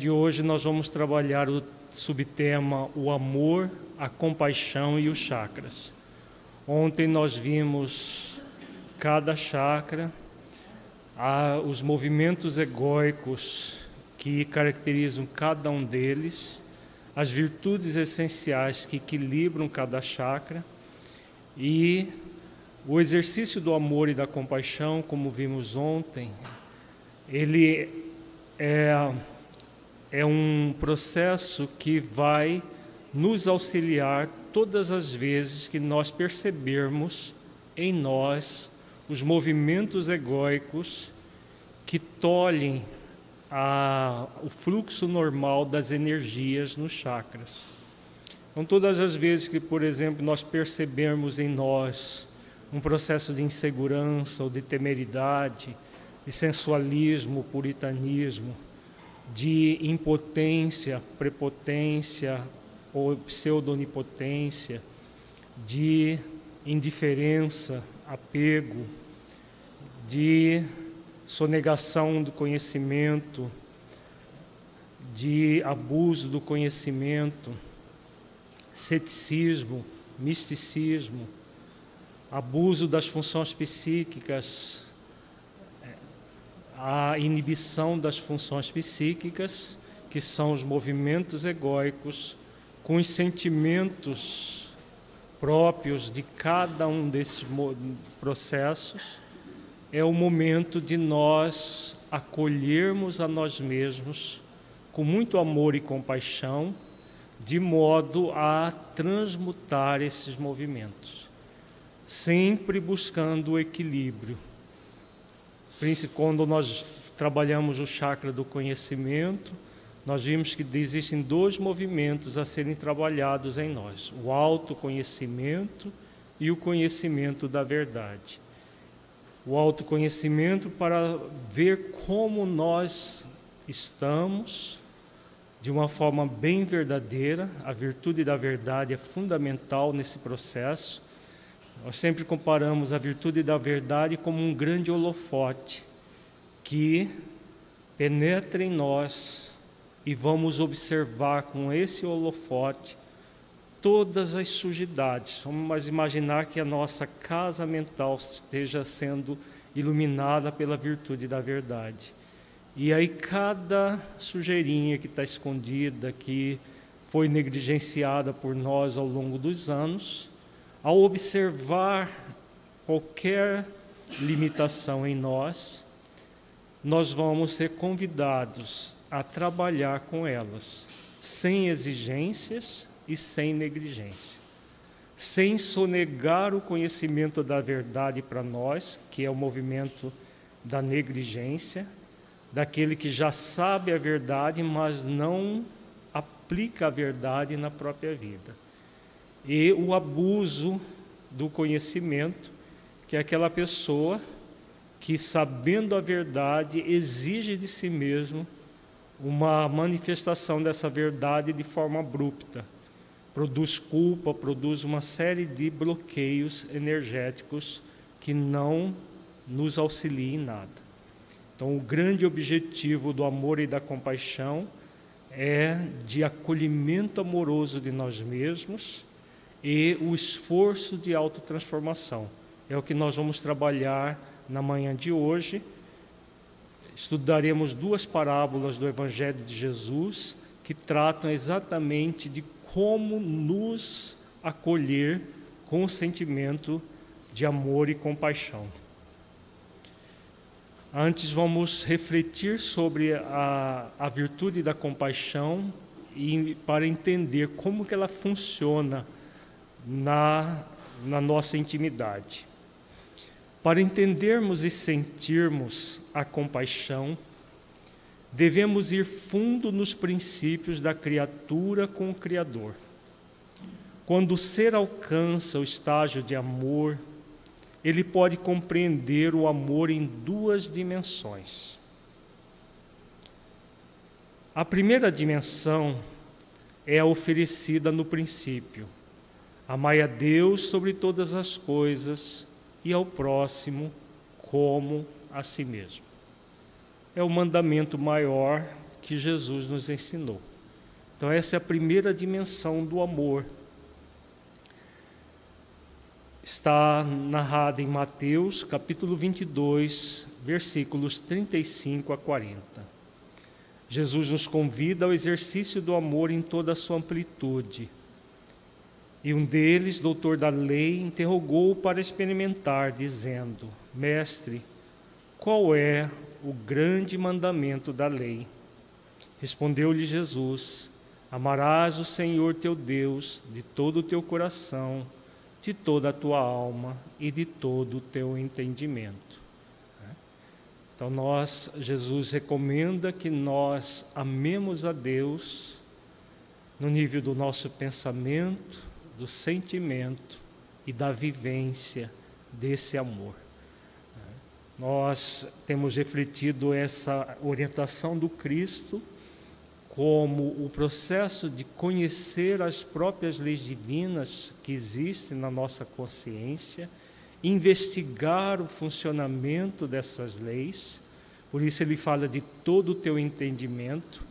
de hoje nós vamos trabalhar o subtema o amor, a compaixão e os chakras. Ontem nós vimos cada chakra, os movimentos egóicos que caracterizam cada um deles, as virtudes essenciais que equilibram cada chakra e o exercício do amor e da compaixão, como vimos ontem, ele é é um processo que vai nos auxiliar todas as vezes que nós percebermos em nós os movimentos egóicos que tolhem a, o fluxo normal das energias nos chakras. Então, todas as vezes que, por exemplo, nós percebermos em nós um processo de insegurança ou de temeridade, de sensualismo, puritanismo, de impotência, prepotência ou pseudonipotência, de indiferença, apego, de sonegação do conhecimento, de abuso do conhecimento, ceticismo, misticismo, abuso das funções psíquicas, a inibição das funções psíquicas, que são os movimentos egóicos, com os sentimentos próprios de cada um desses processos, é o momento de nós acolhermos a nós mesmos com muito amor e compaixão, de modo a transmutar esses movimentos, sempre buscando o equilíbrio quando nós trabalhamos o chakra do conhecimento, nós vimos que existem dois movimentos a serem trabalhados em nós: o autoconhecimento e o conhecimento da verdade. O autoconhecimento para ver como nós estamos de uma forma bem verdadeira, a virtude da verdade é fundamental nesse processo nós sempre comparamos a virtude da verdade como um grande holofote que penetra em nós e vamos observar com esse holofote todas as sujidades. Vamos imaginar que a nossa casa mental esteja sendo iluminada pela virtude da verdade. E aí cada sujeirinha que está escondida, que foi negligenciada por nós ao longo dos anos, ao observar qualquer limitação em nós, nós vamos ser convidados a trabalhar com elas, sem exigências e sem negligência. Sem sonegar o conhecimento da verdade para nós, que é o movimento da negligência, daquele que já sabe a verdade, mas não aplica a verdade na própria vida e o abuso do conhecimento, que é aquela pessoa que, sabendo a verdade, exige de si mesmo uma manifestação dessa verdade de forma abrupta. Produz culpa, produz uma série de bloqueios energéticos que não nos auxiliam em nada. Então, o grande objetivo do amor e da compaixão é de acolhimento amoroso de nós mesmos e o esforço de autotransformação. É o que nós vamos trabalhar na manhã de hoje. Estudaremos duas parábolas do Evangelho de Jesus que tratam exatamente de como nos acolher com o sentimento de amor e compaixão. Antes vamos refletir sobre a, a virtude da compaixão e para entender como que ela funciona na, na nossa intimidade. Para entendermos e sentirmos a compaixão, devemos ir fundo nos princípios da criatura com o Criador. Quando o ser alcança o estágio de amor, ele pode compreender o amor em duas dimensões. A primeira dimensão é oferecida no princípio Amai a Deus sobre todas as coisas e ao próximo como a si mesmo. É o mandamento maior que Jesus nos ensinou. Então, essa é a primeira dimensão do amor. Está narrada em Mateus, capítulo 22, versículos 35 a 40. Jesus nos convida ao exercício do amor em toda a sua amplitude. E um deles, doutor da lei, interrogou-o para experimentar, dizendo: Mestre, qual é o grande mandamento da lei? Respondeu-lhe Jesus: Amarás o Senhor teu Deus de todo o teu coração, de toda a tua alma e de todo o teu entendimento. Então nós, Jesus recomenda que nós amemos a Deus no nível do nosso pensamento, do sentimento e da vivência desse amor. Nós temos refletido essa orientação do Cristo como o processo de conhecer as próprias leis divinas que existem na nossa consciência investigar o funcionamento dessas leis, por isso ele fala de todo o teu entendimento.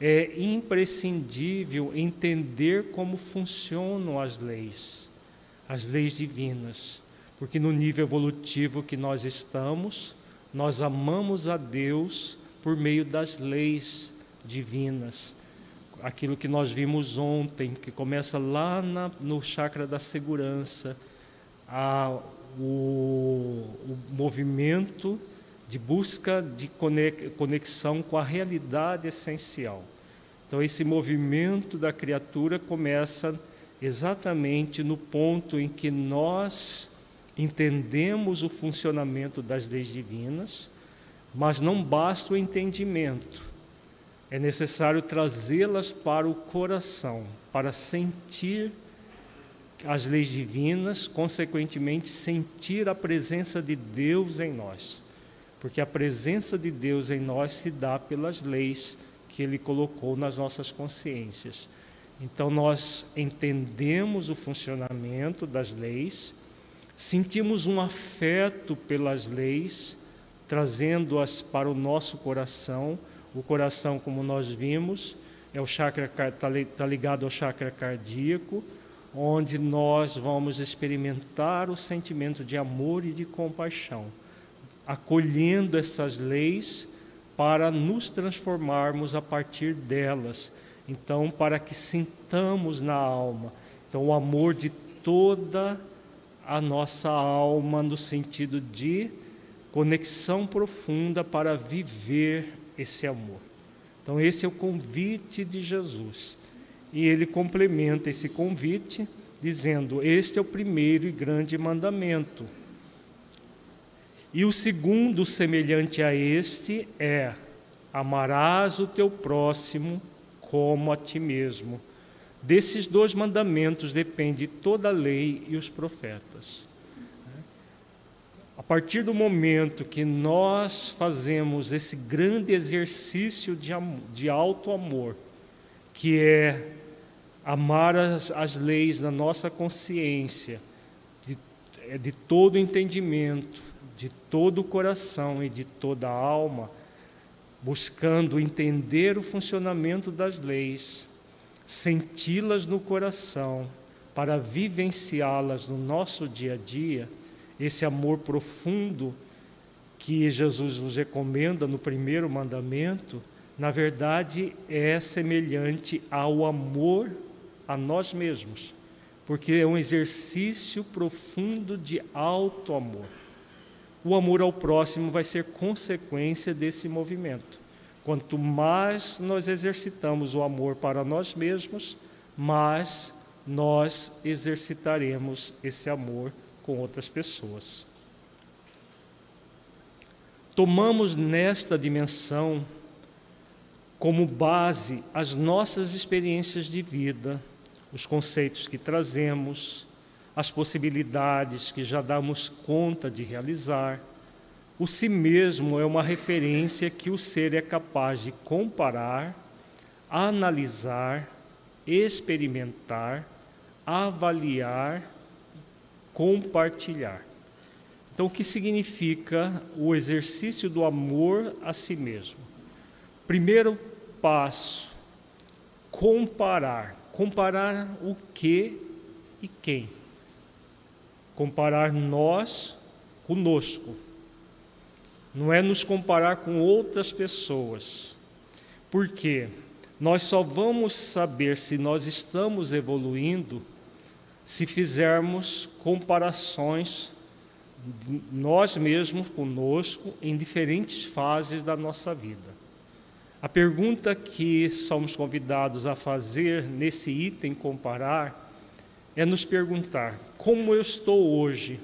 É imprescindível entender como funcionam as leis, as leis divinas, porque no nível evolutivo que nós estamos, nós amamos a Deus por meio das leis divinas. Aquilo que nós vimos ontem, que começa lá na, no chakra da segurança, a, o, o movimento de busca de conexão com a realidade essencial. Então, esse movimento da criatura começa exatamente no ponto em que nós entendemos o funcionamento das leis divinas, mas não basta o entendimento, é necessário trazê-las para o coração, para sentir as leis divinas, consequentemente, sentir a presença de Deus em nós. Porque a presença de Deus em nós se dá pelas leis que Ele colocou nas nossas consciências. Então, nós entendemos o funcionamento das leis, sentimos um afeto pelas leis, trazendo-as para o nosso coração. O coração, como nós vimos, é o chakra está tá ligado ao chakra cardíaco onde nós vamos experimentar o sentimento de amor e de compaixão, acolhendo essas leis para nos transformarmos a partir delas. Então, para que sintamos na alma, então o amor de toda a nossa alma no sentido de conexão profunda para viver esse amor. Então, esse é o convite de Jesus e ele complementa esse convite dizendo: Este é o primeiro e grande mandamento. E o segundo, semelhante a este, é: Amarás o teu próximo como a ti mesmo. Desses dois mandamentos depende toda a lei e os profetas. A partir do momento que nós fazemos esse grande exercício de, de alto amor, que é amar as, as leis na nossa consciência, de, é de todo entendimento, de todo o coração e de toda a alma, buscando entender o funcionamento das leis, senti-las no coração, para vivenciá-las no nosso dia a dia, esse amor profundo que Jesus nos recomenda no primeiro mandamento, na verdade é semelhante ao amor a nós mesmos, porque é um exercício profundo de alto amor. O amor ao próximo vai ser consequência desse movimento. Quanto mais nós exercitamos o amor para nós mesmos, mais nós exercitaremos esse amor com outras pessoas. Tomamos nesta dimensão como base as nossas experiências de vida, os conceitos que trazemos, as possibilidades que já damos conta de realizar. O si mesmo é uma referência que o ser é capaz de comparar, analisar, experimentar, avaliar, compartilhar. Então, o que significa o exercício do amor a si mesmo? Primeiro, passo, comparar. Comparar o que e quem? Comparar nós conosco. Não é nos comparar com outras pessoas. Por quê? Nós só vamos saber se nós estamos evoluindo se fizermos comparações nós mesmos conosco em diferentes fases da nossa vida. A pergunta que somos convidados a fazer nesse item comparar é nos perguntar: como eu estou hoje?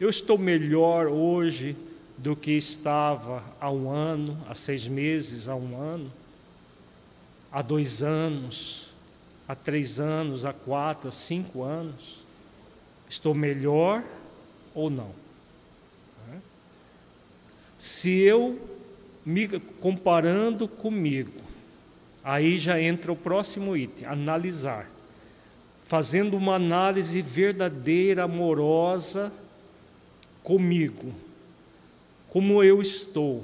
Eu estou melhor hoje do que estava há um ano, há seis meses, há um ano, há dois anos, há três anos, há quatro, há cinco anos? Estou melhor ou não? Se eu me comparando comigo, aí já entra o próximo item, analisar. Fazendo uma análise verdadeira, amorosa comigo. Como eu estou.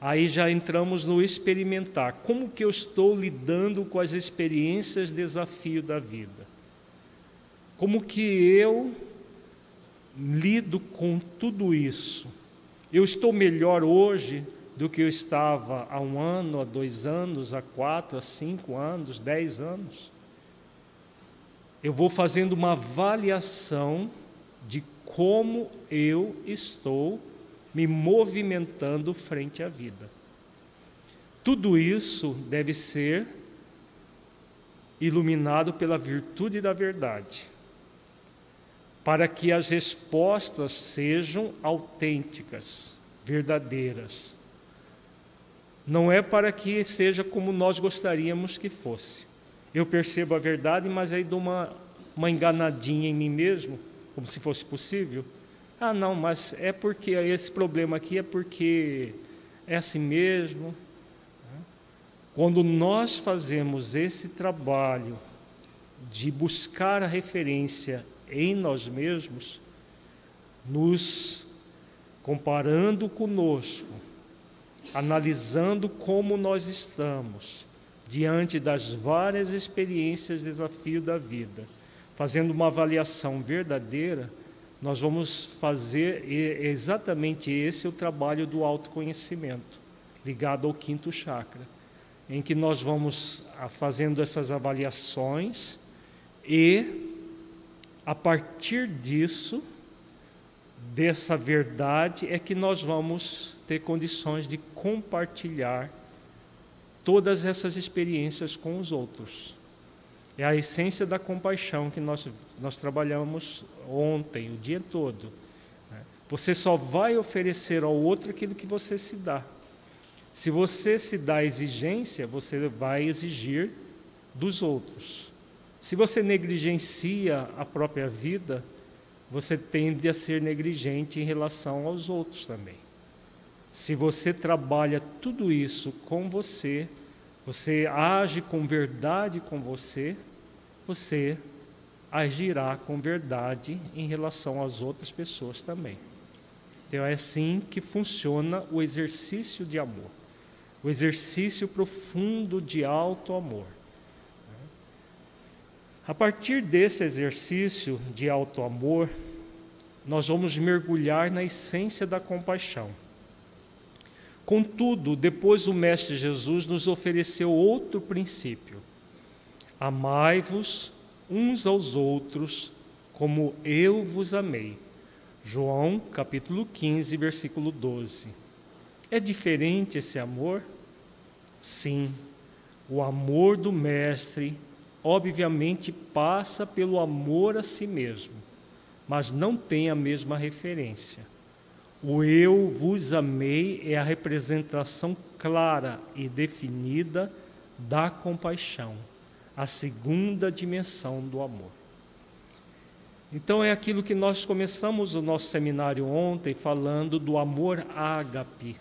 Aí já entramos no experimentar. Como que eu estou lidando com as experiências, desafio da vida? Como que eu lido com tudo isso? Eu estou melhor hoje do que eu estava há um ano, há dois anos, há quatro, há cinco anos, dez anos. Eu vou fazendo uma avaliação de como eu estou me movimentando frente à vida. Tudo isso deve ser iluminado pela virtude da verdade, para que as respostas sejam autênticas, verdadeiras não é para que seja como nós gostaríamos que fosse. Eu percebo a verdade, mas aí dou uma, uma enganadinha em mim mesmo, como se fosse possível. Ah, não, mas é porque esse problema aqui é porque é assim mesmo. Quando nós fazemos esse trabalho de buscar a referência em nós mesmos, nos comparando conosco, analisando como nós estamos diante das várias experiências, desafios da vida, fazendo uma avaliação verdadeira, nós vamos fazer exatamente esse o trabalho do autoconhecimento, ligado ao quinto chakra, em que nós vamos ah, fazendo essas avaliações e a partir disso, dessa verdade é que nós vamos ter condições de compartilhar todas essas experiências com os outros. É a essência da compaixão que nós, nós trabalhamos ontem, o dia todo. Né? Você só vai oferecer ao outro aquilo que você se dá. Se você se dá exigência, você vai exigir dos outros. Se você negligencia a própria vida, você tende a ser negligente em relação aos outros também. Se você trabalha tudo isso com você, você age com verdade com você, você agirá com verdade em relação às outras pessoas também. Então é assim que funciona o exercício de amor, o exercício profundo de alto amor. A partir desse exercício de alto amor, nós vamos mergulhar na essência da compaixão. Contudo, depois o Mestre Jesus nos ofereceu outro princípio: amai-vos uns aos outros como eu vos amei. João capítulo 15, versículo 12. É diferente esse amor? Sim, o amor do Mestre, obviamente, passa pelo amor a si mesmo, mas não tem a mesma referência. O eu vos amei é a representação clara e definida da compaixão, a segunda dimensão do amor. Então é aquilo que nós começamos o nosso seminário ontem falando do amor ágape.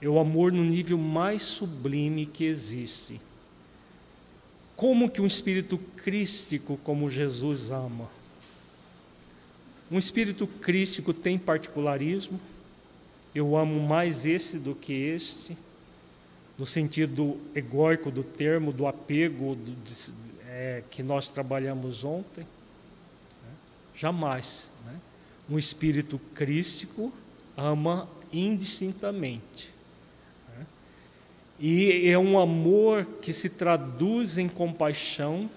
É o amor no nível mais sublime que existe. Como que um espírito crístico como Jesus ama? Um espírito crístico tem particularismo. Eu amo mais esse do que este. no sentido egóico do termo, do apego do, de, é, que nós trabalhamos ontem. Né? Jamais. Né? Um espírito crístico ama indistintamente. Né? E é um amor que se traduz em compaixão.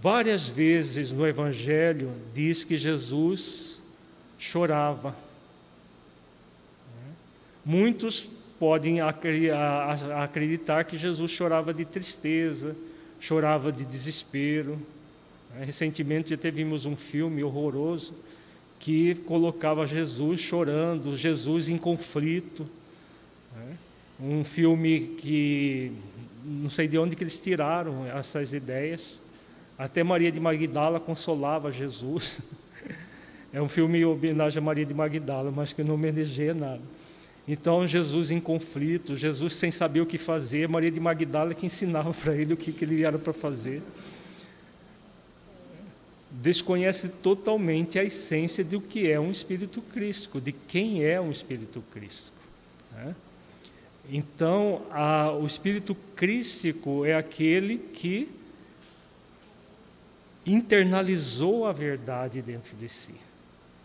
Várias vezes no Evangelho diz que Jesus chorava. Muitos podem acreditar que Jesus chorava de tristeza, chorava de desespero. Né? Recentemente já tivemos um filme horroroso que colocava Jesus chorando, Jesus em conflito. Né? Um filme que não sei de onde que eles tiraram essas ideias. Até Maria de Magdala consolava Jesus. É um filme em homenagem a Maria de Magdala, mas que não homenageia nada. Então, Jesus em conflito, Jesus sem saber o que fazer, Maria de Magdala que ensinava para ele o que, que ele era para fazer. Desconhece totalmente a essência do que é um espírito crístico, de quem é um espírito crístico. Né? Então, a, o espírito crístico é aquele que internalizou a verdade dentro de si.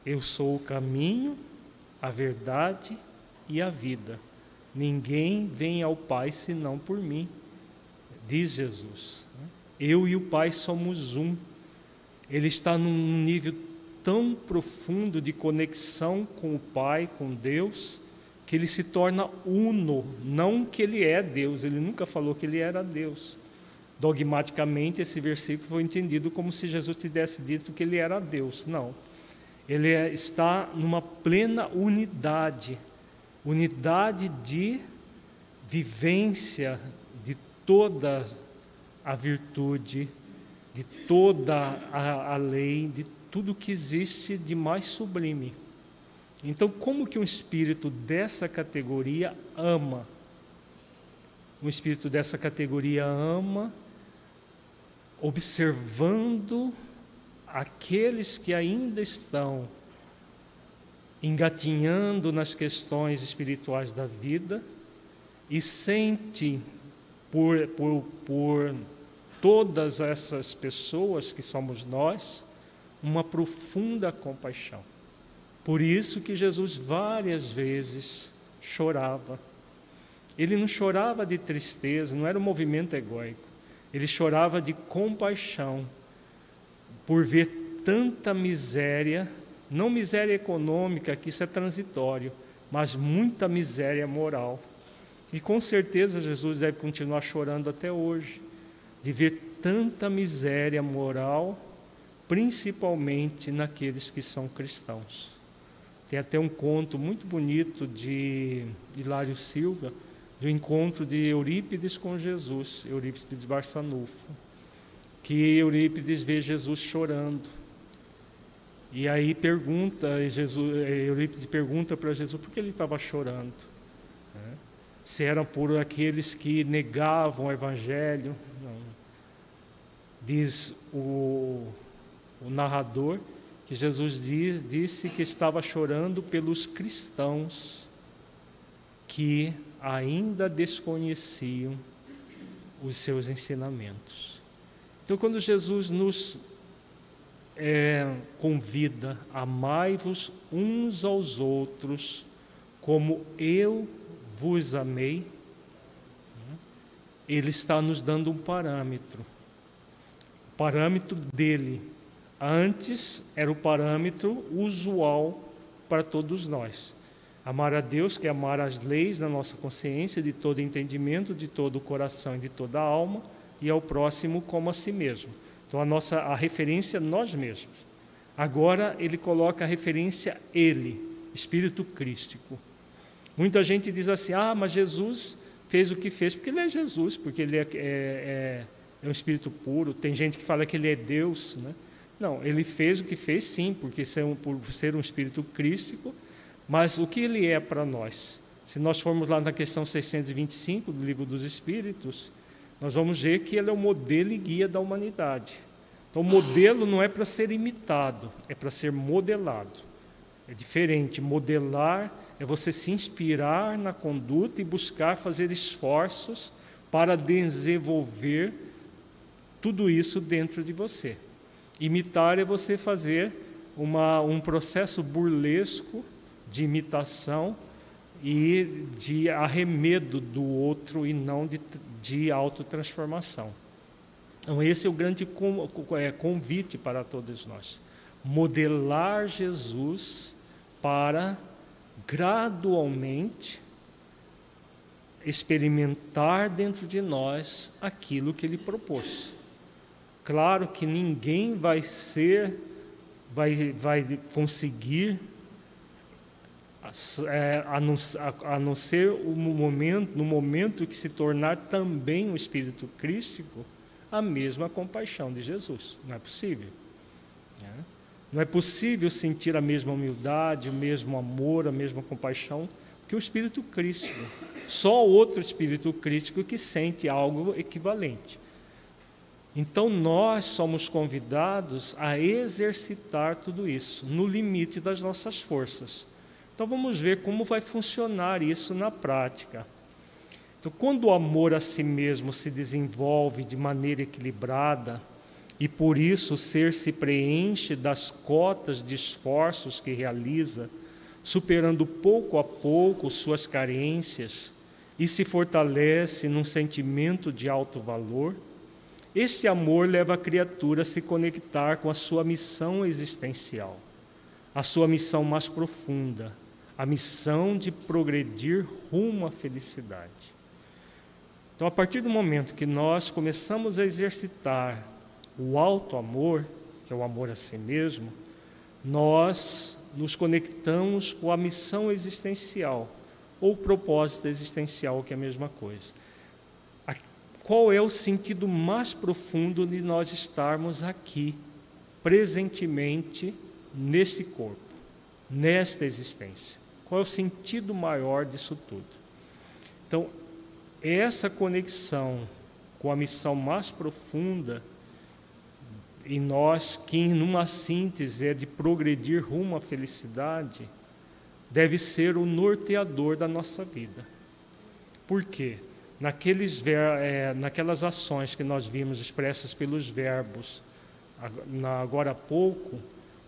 Eu sou o caminho, a verdade e a vida. Ninguém vem ao Pai senão por mim, diz Jesus. Eu e o Pai somos um. Ele está num nível tão profundo de conexão com o Pai, com Deus, que ele se torna uno, não que ele é Deus, ele nunca falou que ele era Deus. Dogmaticamente, esse versículo foi entendido como se Jesus tivesse dito que ele era Deus. Não. Ele é, está numa plena unidade unidade de vivência de toda a virtude, de toda a, a lei, de tudo que existe de mais sublime. Então, como que um espírito dessa categoria ama? Um espírito dessa categoria ama observando aqueles que ainda estão engatinhando nas questões espirituais da vida e sente por, por, por todas essas pessoas que somos nós uma profunda compaixão. Por isso que Jesus várias vezes chorava. Ele não chorava de tristeza, não era um movimento egóico. Ele chorava de compaixão por ver tanta miséria não miséria econômica, que isso é transitório, mas muita miséria moral. E com certeza Jesus deve continuar chorando até hoje, de ver tanta miséria moral, principalmente naqueles que são cristãos. Tem até um conto muito bonito de Hilário Silva, do encontro de Eurípides com Jesus, Eurípides Barçanufo, que Eurípides vê Jesus chorando e aí pergunta, Jesus, Eurípides pergunta para Jesus por que ele estava chorando. Né? Se eram por aqueles que negavam o Evangelho. Não. Diz o, o narrador que Jesus diz, disse que estava chorando pelos cristãos que ainda desconheciam os seus ensinamentos. Então, quando Jesus nos é, convida: amai-vos uns aos outros, como eu vos amei. Ele está nos dando um parâmetro, o parâmetro dele. Antes era o parâmetro usual para todos nós. Amar a Deus, que é amar as leis na nossa consciência, de todo entendimento, de todo o coração e de toda a alma, e ao próximo como a si mesmo. Então a nossa a referência nós mesmos. Agora ele coloca a referência ele, Espírito Crístico. Muita gente diz assim: ah, mas Jesus fez o que fez porque ele é Jesus, porque ele é, é, é, é um Espírito puro. Tem gente que fala que ele é Deus, né? Não, ele fez o que fez sim, porque ser um, por ser um Espírito Crístico. Mas o que ele é para nós? Se nós formos lá na questão 625 do Livro dos Espíritos, nós vamos ver que ele é o modelo e guia da humanidade. Então, o modelo não é para ser imitado, é para ser modelado. É diferente. Modelar é você se inspirar na conduta e buscar fazer esforços para desenvolver tudo isso dentro de você. Imitar é você fazer uma, um processo burlesco de imitação e de arremedo do outro e não de, de autotransformação. Então, esse é o grande é, convite para todos nós. Modelar Jesus para gradualmente experimentar dentro de nós aquilo que ele propôs. Claro que ninguém vai ser, vai, vai conseguir, a, não, a, a não ser momento, no momento que se tornar também o Espírito Crístico, a mesma compaixão de Jesus. Não é possível. Né? Não é possível sentir a mesma humildade, o mesmo amor, a mesma compaixão que o Espírito Crístico. Só outro Espírito Crístico que sente algo equivalente. Então nós somos convidados a exercitar tudo isso no limite das nossas forças. Então vamos ver como vai funcionar isso na prática. Então, quando o amor a si mesmo se desenvolve de maneira equilibrada, e por isso o ser se preenche das cotas de esforços que realiza, superando pouco a pouco suas carências e se fortalece num sentimento de alto valor, este amor leva a criatura a se conectar com a sua missão existencial, a sua missão mais profunda, a missão de progredir rumo à felicidade. Então, a partir do momento que nós começamos a exercitar o alto amor, que é o amor a si mesmo, nós nos conectamos com a missão existencial ou propósito existencial, que é a mesma coisa. Qual é o sentido mais profundo de nós estarmos aqui, presentemente, neste corpo, nesta existência? Qual é o sentido maior disso tudo? Então, essa conexão com a missão mais profunda em nós, que numa síntese é de progredir rumo à felicidade, deve ser o norteador da nossa vida. Por quê? Naqueles, é, naquelas ações que nós vimos expressas pelos verbos agora há pouco,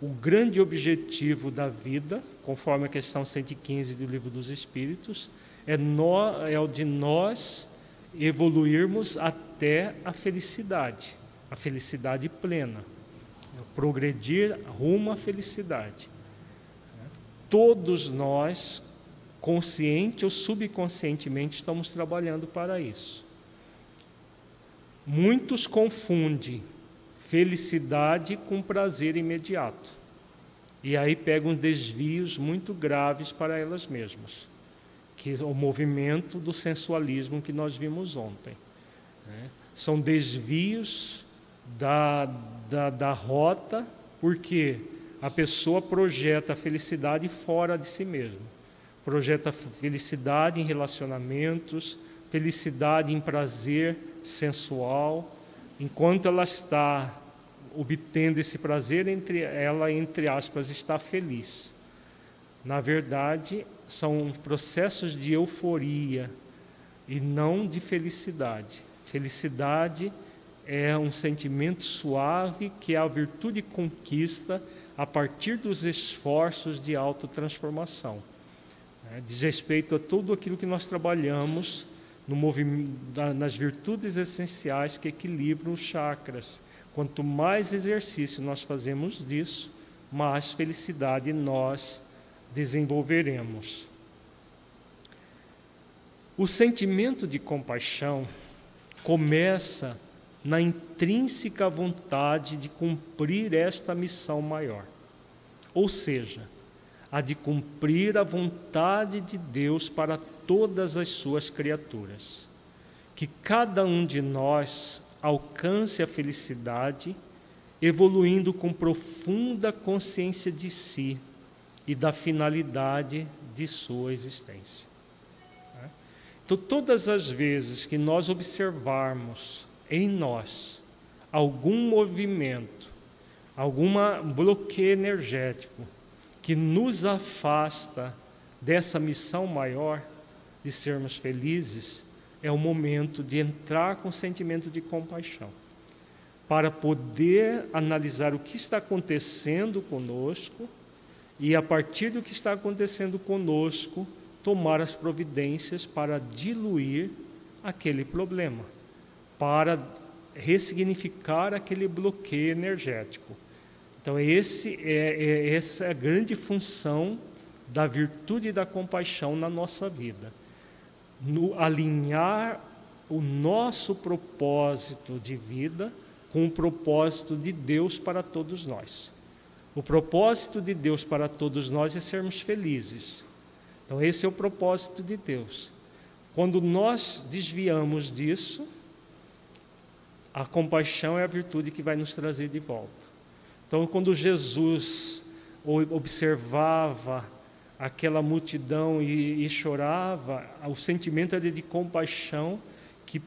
o grande objetivo da vida, conforme a questão 115 do Livro dos Espíritos, é, no, é o de nós evoluirmos até a felicidade, a felicidade plena, progredir rumo à felicidade. Todos nós, consciente ou subconscientemente, estamos trabalhando para isso. Muitos confundem felicidade com prazer imediato. E aí pegam desvios muito graves para elas mesmas que o movimento do sensualismo que nós vimos ontem. Né? São desvios da, da, da rota, porque a pessoa projeta a felicidade fora de si mesmo. Projeta felicidade em relacionamentos, felicidade em prazer sensual, enquanto ela está obtendo esse prazer, entre ela, entre aspas, está feliz. Na verdade, são processos de euforia e não de felicidade. Felicidade é um sentimento suave que a virtude conquista a partir dos esforços de autotransformação. É, diz respeito a tudo aquilo que nós trabalhamos no nas virtudes essenciais que equilibram os chakras. Quanto mais exercício nós fazemos disso, mais felicidade nós desenvolveremos. O sentimento de compaixão começa na intrínseca vontade de cumprir esta missão maior, ou seja, a de cumprir a vontade de Deus para todas as suas criaturas. Que cada um de nós alcance a felicidade, evoluindo com profunda consciência de si e da finalidade de sua existência. Então, todas as vezes que nós observarmos em nós algum movimento, algum bloqueio energético que nos afasta dessa missão maior de sermos felizes, é o momento de entrar com sentimento de compaixão, para poder analisar o que está acontecendo conosco e, a partir do que está acontecendo conosco, tomar as providências para diluir aquele problema, para ressignificar aquele bloqueio energético. Então, esse é, é, essa é a grande função da virtude e da compaixão na nossa vida. No alinhar o nosso propósito de vida com o propósito de Deus para todos nós. O propósito de Deus para todos nós é sermos felizes. Então, esse é o propósito de Deus. Quando nós desviamos disso, a compaixão é a virtude que vai nos trazer de volta. Então, quando Jesus observava aquela multidão e, e chorava, o sentimento era de compaixão que,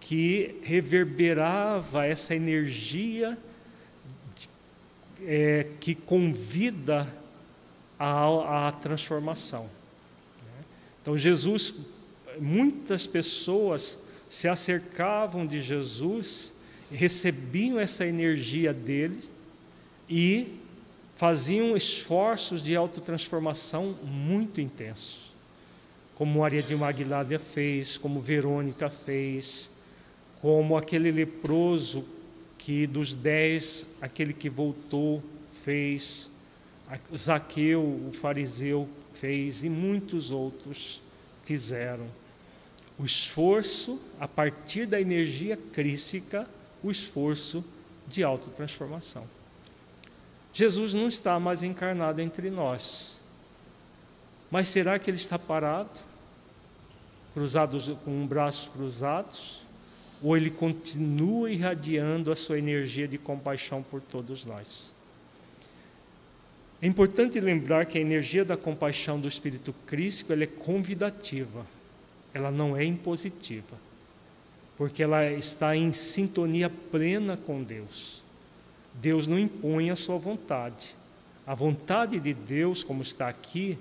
que reverberava essa energia de, é, que convida à, transformação. Então, Jesus, muitas pessoas se acercavam de Jesus, recebiam essa energia dele e faziam esforços de autotransformação muito intensos, como Maria de Magdala fez, como Verônica fez, como aquele leproso que dos dez, aquele que voltou fez, Zaqueu, o fariseu, fez e muitos outros fizeram. O esforço, a partir da energia crística, o esforço de autotransformação. Jesus não está mais encarnado entre nós. Mas será que ele está parado? Cruzados com braços cruzados? Ou ele continua irradiando a sua energia de compaixão por todos nós? É importante lembrar que a energia da compaixão do Espírito Cristo é convidativa, ela não é impositiva, porque ela está em sintonia plena com Deus. Deus não impõe a sua vontade. A vontade de Deus, como está aqui,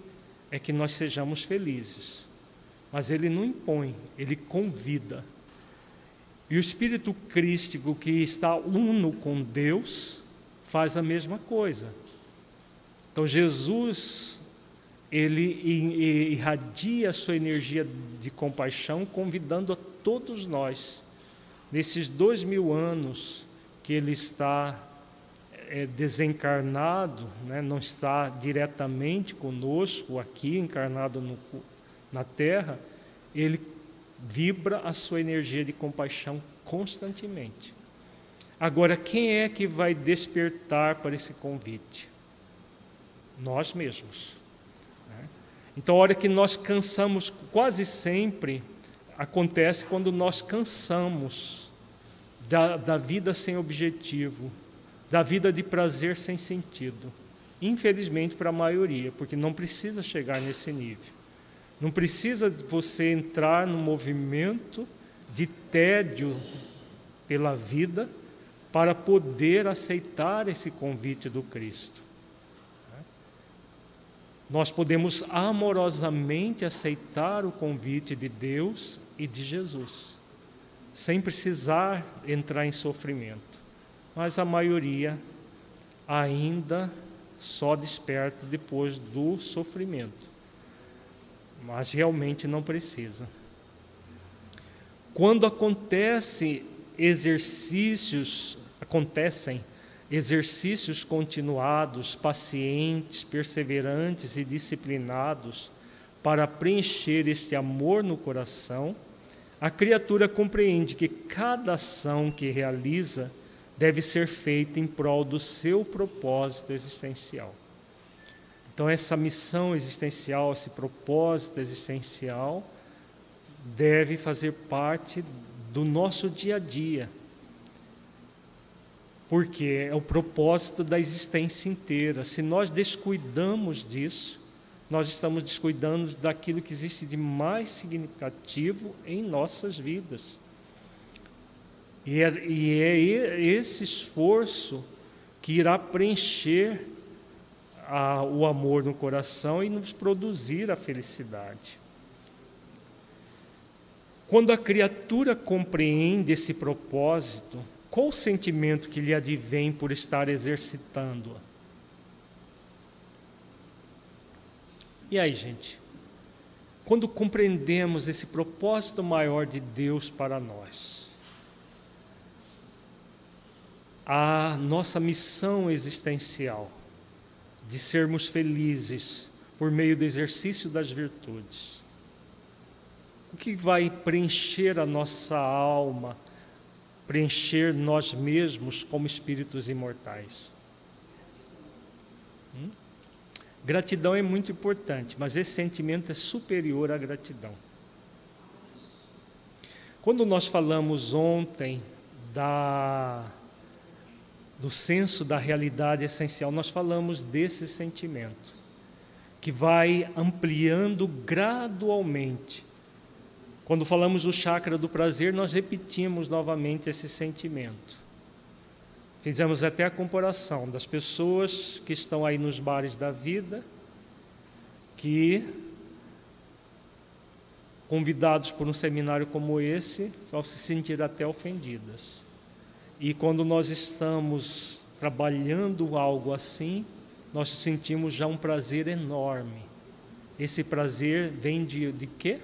é que nós sejamos felizes. Mas Ele não impõe, Ele convida. E o Espírito Crístico, que está uno com Deus, faz a mesma coisa. Então Jesus, ele irradia a sua energia de compaixão, convidando a todos nós, nesses dois mil anos que ele está é, desencarnado, né, não está diretamente conosco aqui, encarnado no, na Terra, ele vibra a sua energia de compaixão constantemente. Agora, quem é que vai despertar para esse convite? nós mesmos. Né? Então, a hora que nós cansamos, quase sempre acontece quando nós cansamos da, da vida sem objetivo, da vida de prazer sem sentido. Infelizmente, para a maioria, porque não precisa chegar nesse nível. Não precisa você entrar no movimento de tédio pela vida para poder aceitar esse convite do Cristo nós podemos amorosamente aceitar o convite de Deus e de Jesus, sem precisar entrar em sofrimento. Mas a maioria ainda só desperta depois do sofrimento. Mas realmente não precisa. Quando acontece exercícios, acontecem exercícios continuados, pacientes, perseverantes e disciplinados para preencher este amor no coração, a criatura compreende que cada ação que realiza deve ser feita em prol do seu propósito existencial. Então, essa missão existencial, esse propósito existencial, deve fazer parte do nosso dia a dia porque é o propósito da existência inteira. Se nós descuidamos disso, nós estamos descuidando daquilo que existe de mais significativo em nossas vidas. E é, e é esse esforço que irá preencher a, o amor no coração e nos produzir a felicidade. Quando a criatura compreende esse propósito, qual o sentimento que lhe advém por estar exercitando-a? E aí, gente? Quando compreendemos esse propósito maior de Deus para nós, a nossa missão existencial de sermos felizes por meio do exercício das virtudes, o que vai preencher a nossa alma, preencher nós mesmos como espíritos imortais? Hum? Gratidão é muito importante, mas esse sentimento é superior à gratidão. Quando nós falamos ontem da, do senso da realidade essencial, nós falamos desse sentimento, que vai ampliando gradualmente. Quando falamos do chakra do prazer, nós repetimos novamente esse sentimento. Fizemos até a comparação das pessoas que estão aí nos bares da vida, que, convidados por um seminário como esse, vão se sentir até ofendidas. E quando nós estamos trabalhando algo assim, nós sentimos já um prazer enorme. Esse prazer vem de, de quê?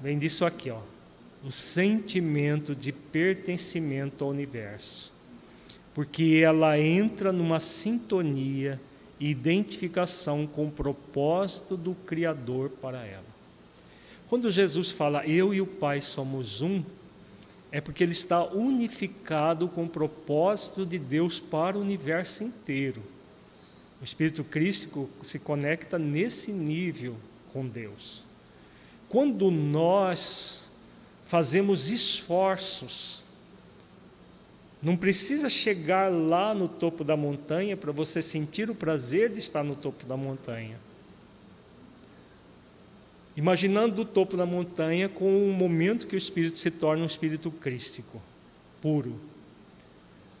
Vem disso aqui, ó o sentimento de pertencimento ao universo, porque ela entra numa sintonia e identificação com o propósito do Criador para ela. Quando Jesus fala eu e o Pai somos um, é porque ele está unificado com o propósito de Deus para o universo inteiro. O Espírito Crístico se conecta nesse nível com Deus. Quando nós fazemos esforços. Não precisa chegar lá no topo da montanha para você sentir o prazer de estar no topo da montanha. Imaginando o topo da montanha com o momento que o espírito se torna um espírito crístico, puro.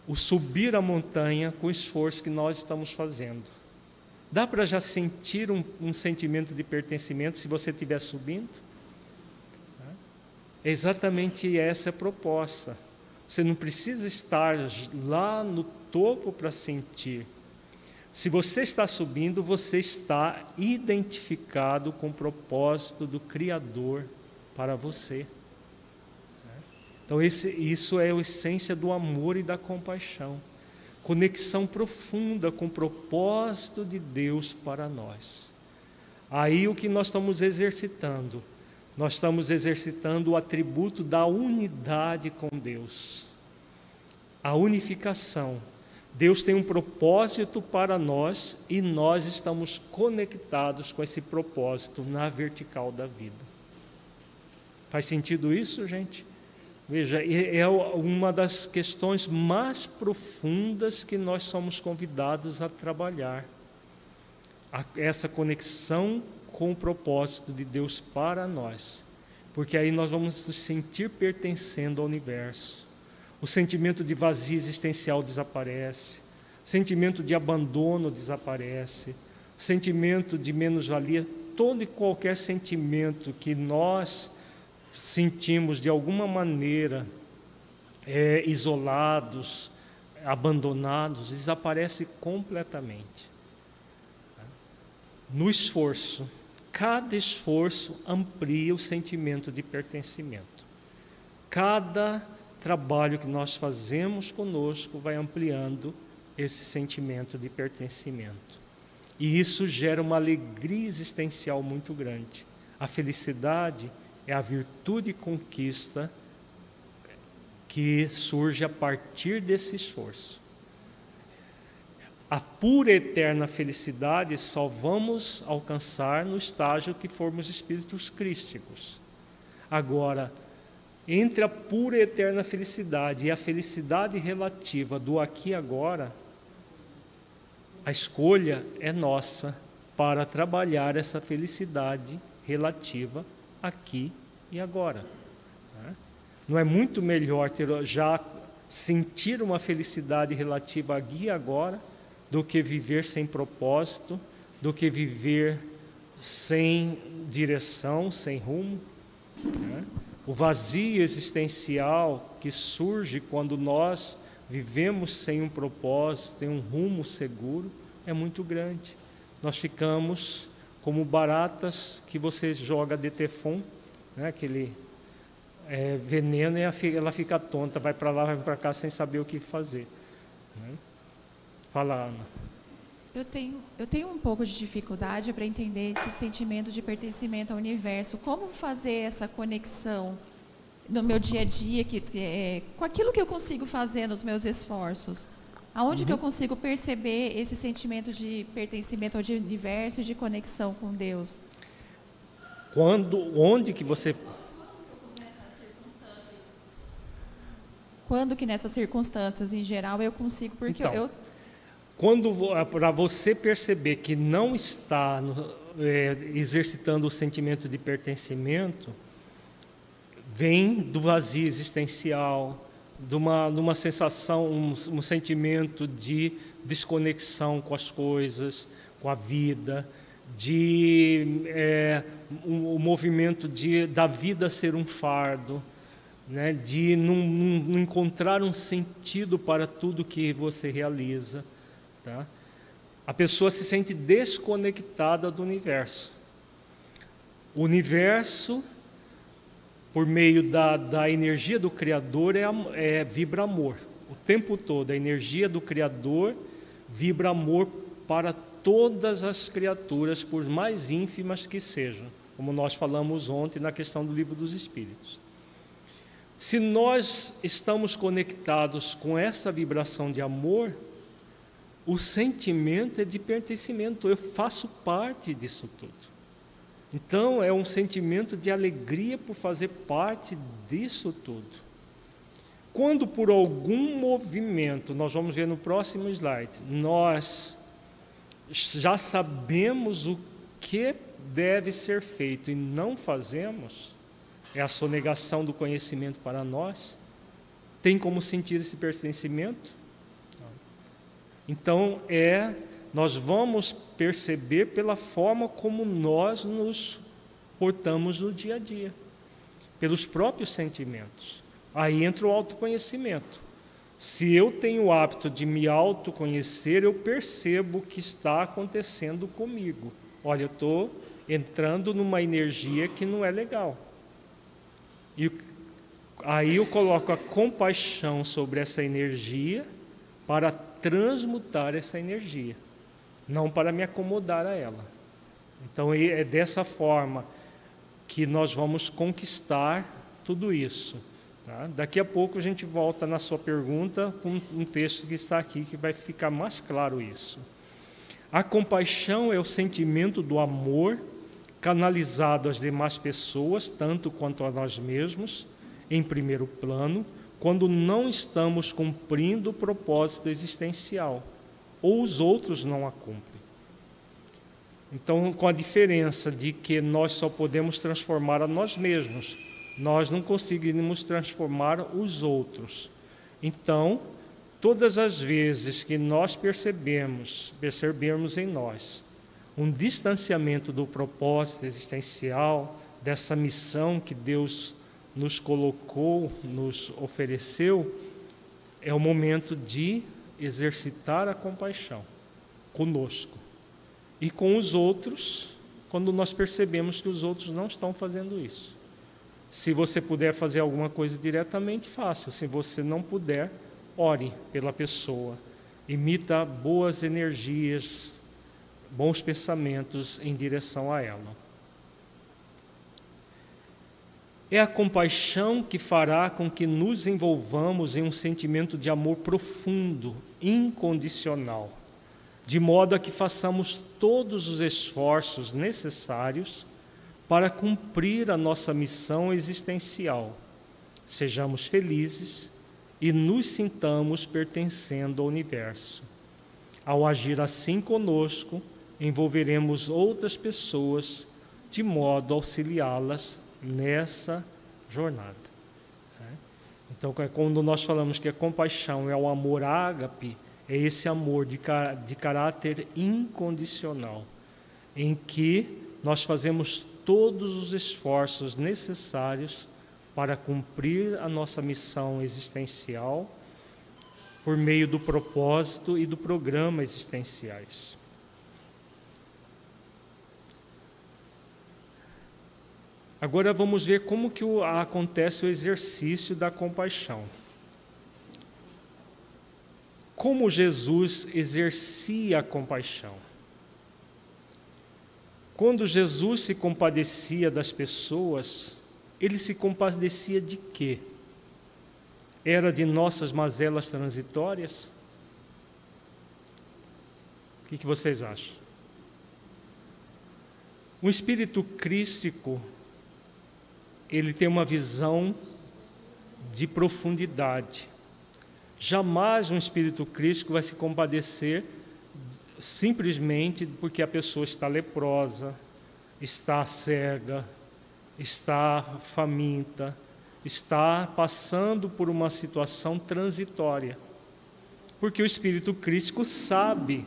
O subir a montanha com o esforço que nós estamos fazendo. Dá para já sentir um, um sentimento de pertencimento se você estiver subindo? É exatamente essa a proposta. Você não precisa estar lá no topo para sentir. Se você está subindo, você está identificado com o propósito do Criador para você. Então, esse, isso é a essência do amor e da compaixão. Conexão profunda com o propósito de Deus para nós. Aí o que nós estamos exercitando nós estamos exercitando o atributo da unidade com Deus, a unificação. Deus tem um propósito para nós e nós estamos conectados com esse propósito na vertical da vida. Faz sentido isso, gente? Veja, é uma das questões mais profundas que nós somos convidados a trabalhar. Essa conexão com o propósito de Deus para nós, porque aí nós vamos nos sentir pertencendo ao universo. O sentimento de vazio existencial desaparece, sentimento de abandono desaparece, sentimento de menos-valia, todo e qualquer sentimento que nós sentimos de alguma maneira é, isolados, abandonados, desaparece completamente. No esforço Cada esforço amplia o sentimento de pertencimento. Cada trabalho que nós fazemos conosco vai ampliando esse sentimento de pertencimento. E isso gera uma alegria existencial muito grande. A felicidade é a virtude e conquista que surge a partir desse esforço a pura eterna felicidade só vamos alcançar no estágio que formos espíritos crísticos. Agora, entre a pura e eterna felicidade e a felicidade relativa do aqui e agora, a escolha é nossa para trabalhar essa felicidade relativa aqui e agora. Né? Não é muito melhor ter já sentir uma felicidade relativa aqui e agora do que viver sem propósito, do que viver sem direção, sem rumo. Né? O vazio existencial que surge quando nós vivemos sem um propósito, sem um rumo seguro, é muito grande. Nós ficamos como baratas que você joga de tefon, né? aquele é, veneno, e ela fica tonta, vai para lá, vai para cá sem saber o que fazer. Né? Fala, Ana. Eu tenho, eu tenho um pouco de dificuldade para entender esse sentimento de pertencimento ao universo. Como fazer essa conexão no meu dia a dia, que, é, com aquilo que eu consigo fazer nos meus esforços? Aonde uhum. que eu uhum. consigo perceber esse sentimento de pertencimento ao universo e de conexão com Deus? Quando, onde que você quando que nessas circunstâncias em geral eu consigo porque então, eu quando para você perceber que não está no, é, exercitando o sentimento de pertencimento, vem do vazio existencial, de uma, de uma sensação, um, um sentimento de desconexão com as coisas, com a vida, de é, um, um movimento de da vida ser um fardo, né, de não, não encontrar um sentido para tudo que você realiza. Tá? A pessoa se sente desconectada do universo. O universo, por meio da, da energia do Criador, é, é, vibra amor. O tempo todo, a energia do Criador vibra amor para todas as criaturas, por mais ínfimas que sejam, como nós falamos ontem na questão do livro dos Espíritos. Se nós estamos conectados com essa vibração de amor, o sentimento é de pertencimento, eu faço parte disso tudo. Então, é um sentimento de alegria por fazer parte disso tudo. Quando por algum movimento, nós vamos ver no próximo slide, nós já sabemos o que deve ser feito e não fazemos, é a sonegação do conhecimento para nós. Tem como sentir esse pertencimento? Então é nós vamos perceber pela forma como nós nos portamos no dia a dia, pelos próprios sentimentos. Aí entra o autoconhecimento. Se eu tenho o hábito de me autoconhecer, eu percebo o que está acontecendo comigo. Olha, eu estou entrando numa energia que não é legal. E aí eu coloco a compaixão sobre essa energia para transmutar essa energia, não para me acomodar a ela. Então é dessa forma que nós vamos conquistar tudo isso. Tá? Daqui a pouco a gente volta na sua pergunta com um texto que está aqui que vai ficar mais claro isso. A compaixão é o sentimento do amor canalizado às demais pessoas, tanto quanto a nós mesmos, em primeiro plano, quando não estamos cumprindo o propósito existencial, ou os outros não a cumprem. Então, com a diferença de que nós só podemos transformar a nós mesmos, nós não conseguimos transformar os outros. Então, todas as vezes que nós percebemos, percebemos em nós um distanciamento do propósito existencial, dessa missão que Deus nos colocou, nos ofereceu, é o momento de exercitar a compaixão conosco e com os outros, quando nós percebemos que os outros não estão fazendo isso. Se você puder fazer alguma coisa diretamente, faça. Se você não puder, ore pela pessoa. Imita boas energias, bons pensamentos em direção a ela. É a compaixão que fará com que nos envolvamos em um sentimento de amor profundo, incondicional, de modo a que façamos todos os esforços necessários para cumprir a nossa missão existencial. Sejamos felizes e nos sintamos pertencendo ao universo. Ao agir assim conosco, envolveremos outras pessoas de modo a auxiliá-las nessa jornada. Né? Então, é quando nós falamos que a compaixão é o amor ágape, é esse amor de, de caráter incondicional, em que nós fazemos todos os esforços necessários para cumprir a nossa missão existencial por meio do propósito e do programa existenciais. Agora vamos ver como que acontece o exercício da compaixão. Como Jesus exercia a compaixão. Quando Jesus se compadecia das pessoas, ele se compadecia de quê? Era de nossas mazelas transitórias? O que, que vocês acham? O espírito crístico ele tem uma visão de profundidade. Jamais um espírito crítico vai se compadecer simplesmente porque a pessoa está leprosa, está cega, está faminta, está passando por uma situação transitória. Porque o espírito crítico sabe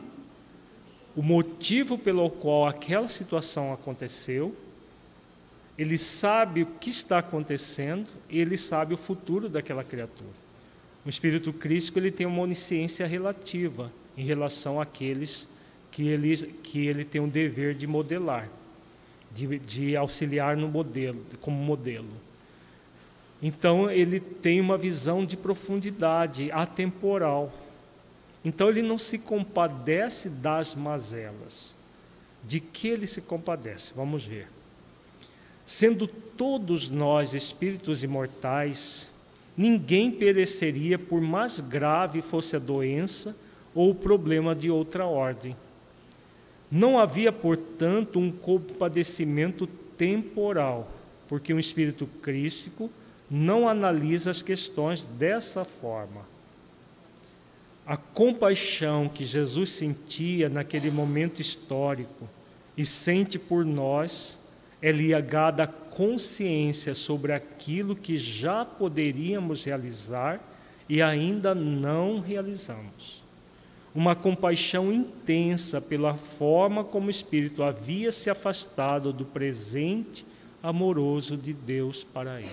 o motivo pelo qual aquela situação aconteceu ele sabe o que está acontecendo e ele sabe o futuro daquela criatura. O espírito crístico ele tem uma onisciência relativa em relação àqueles que ele, que ele tem o dever de modelar, de, de auxiliar no modelo, como modelo. Então ele tem uma visão de profundidade atemporal. Então ele não se compadece das mazelas. De que ele se compadece? Vamos ver. Sendo todos nós espíritos imortais, ninguém pereceria por mais grave fosse a doença ou o problema de outra ordem. Não havia, portanto, um compadecimento temporal, porque um espírito crístico não analisa as questões dessa forma. A compaixão que Jesus sentia naquele momento histórico e sente por nós é ligada à consciência sobre aquilo que já poderíamos realizar e ainda não realizamos. Uma compaixão intensa pela forma como o Espírito havia se afastado do presente amoroso de Deus para ele.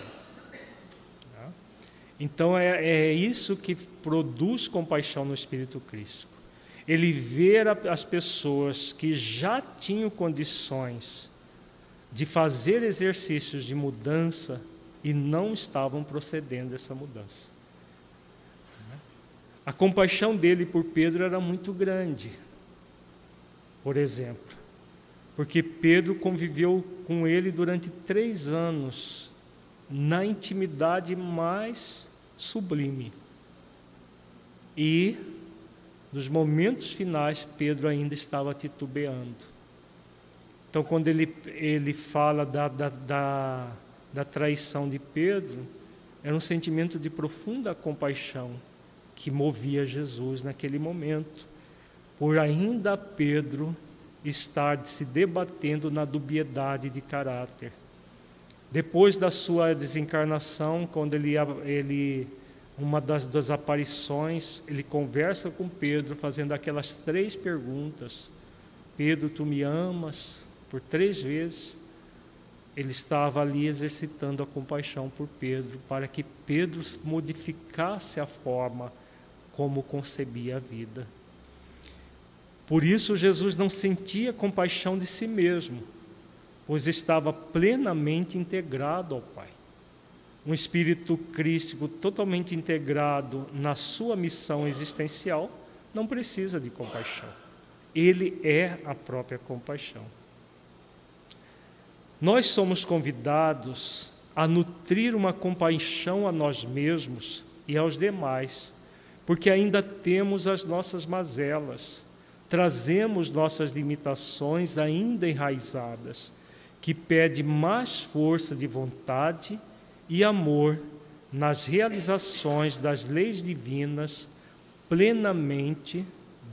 Tá? Então é, é isso que produz compaixão no Espírito Cristo. Ele ver as pessoas que já tinham condições de fazer exercícios de mudança e não estavam procedendo essa mudança. A compaixão dele por Pedro era muito grande, por exemplo, porque Pedro conviveu com ele durante três anos, na intimidade mais sublime. E, nos momentos finais, Pedro ainda estava titubeando então, quando ele, ele fala da, da, da, da traição de Pedro, era um sentimento de profunda compaixão que movia Jesus naquele momento, por ainda Pedro estar se debatendo na dubiedade de caráter. Depois da sua desencarnação, quando ele, ele uma das, das aparições, ele conversa com Pedro, fazendo aquelas três perguntas: Pedro, tu me amas? Por três vezes, ele estava ali exercitando a compaixão por Pedro, para que Pedro modificasse a forma como concebia a vida. Por isso, Jesus não sentia compaixão de si mesmo, pois estava plenamente integrado ao Pai. Um espírito crístico totalmente integrado na sua missão existencial não precisa de compaixão. Ele é a própria compaixão. Nós somos convidados a nutrir uma compaixão a nós mesmos e aos demais, porque ainda temos as nossas mazelas, trazemos nossas limitações ainda enraizadas, que pede mais força de vontade e amor nas realizações das leis divinas plenamente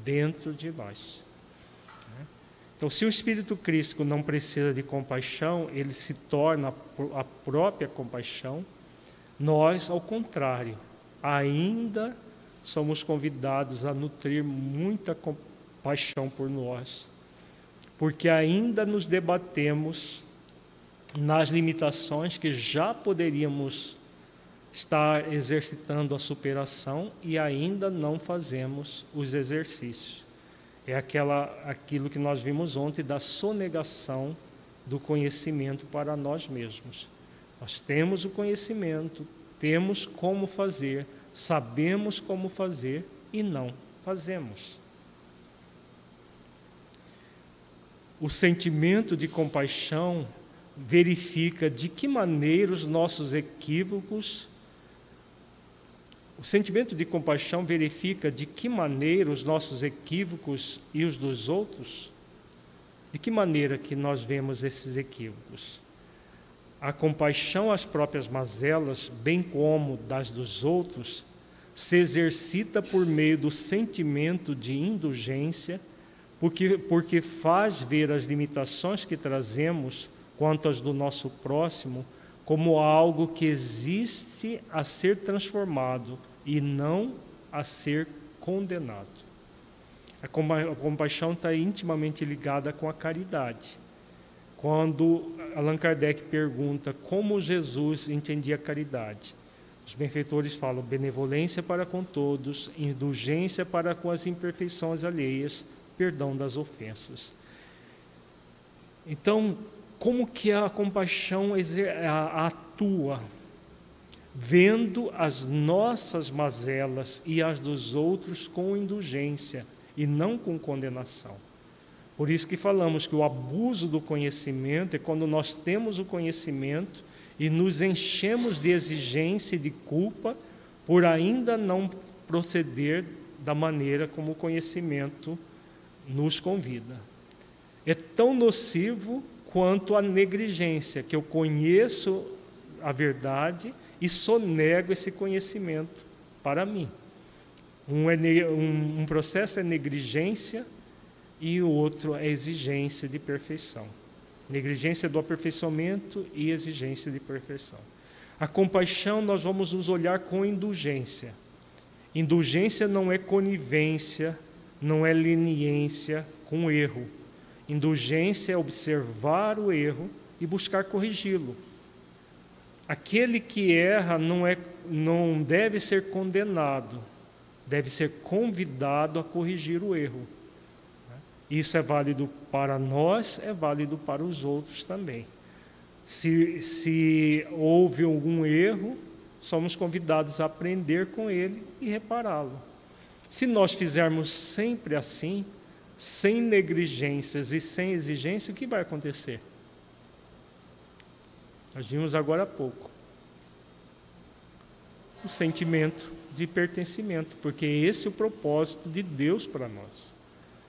dentro de nós. Então, se o Espírito Cristo não precisa de compaixão, ele se torna a própria compaixão. Nós, ao contrário, ainda somos convidados a nutrir muita compaixão por nós, porque ainda nos debatemos nas limitações que já poderíamos estar exercitando a superação e ainda não fazemos os exercícios. É aquela, aquilo que nós vimos ontem da sonegação do conhecimento para nós mesmos. Nós temos o conhecimento, temos como fazer, sabemos como fazer e não fazemos. O sentimento de compaixão verifica de que maneira os nossos equívocos o sentimento de compaixão verifica de que maneira os nossos equívocos e os dos outros, de que maneira que nós vemos esses equívocos. A compaixão às próprias mazelas, bem como das dos outros, se exercita por meio do sentimento de indulgência, porque, porque faz ver as limitações que trazemos quanto às do nosso próximo como algo que existe a ser transformado e não a ser condenado. A compaixão está intimamente ligada com a caridade. Quando Allan Kardec pergunta como Jesus entendia a caridade, os benfeitores falam benevolência para com todos, indulgência para com as imperfeições alheias, perdão das ofensas. Então, como que a compaixão atua, vendo as nossas mazelas e as dos outros com indulgência e não com condenação. Por isso que falamos que o abuso do conhecimento é quando nós temos o conhecimento e nos enchemos de exigência e de culpa por ainda não proceder da maneira como o conhecimento nos convida. É tão nocivo quanto à negligência, que eu conheço a verdade e sonego esse conhecimento para mim. Um, é, um, um processo é negligência e o outro é exigência de perfeição. Negligência do aperfeiçoamento e exigência de perfeição. A compaixão nós vamos nos olhar com indulgência. Indulgência não é conivência, não é leniência com erro. Indulgência é observar o erro e buscar corrigi-lo. Aquele que erra não, é, não deve ser condenado, deve ser convidado a corrigir o erro. Isso é válido para nós, é válido para os outros também. Se, se houve algum erro, somos convidados a aprender com ele e repará-lo. Se nós fizermos sempre assim, sem negligências e sem exigência, o que vai acontecer? Nós vimos agora há pouco. O sentimento de pertencimento, porque esse é o propósito de Deus para nós.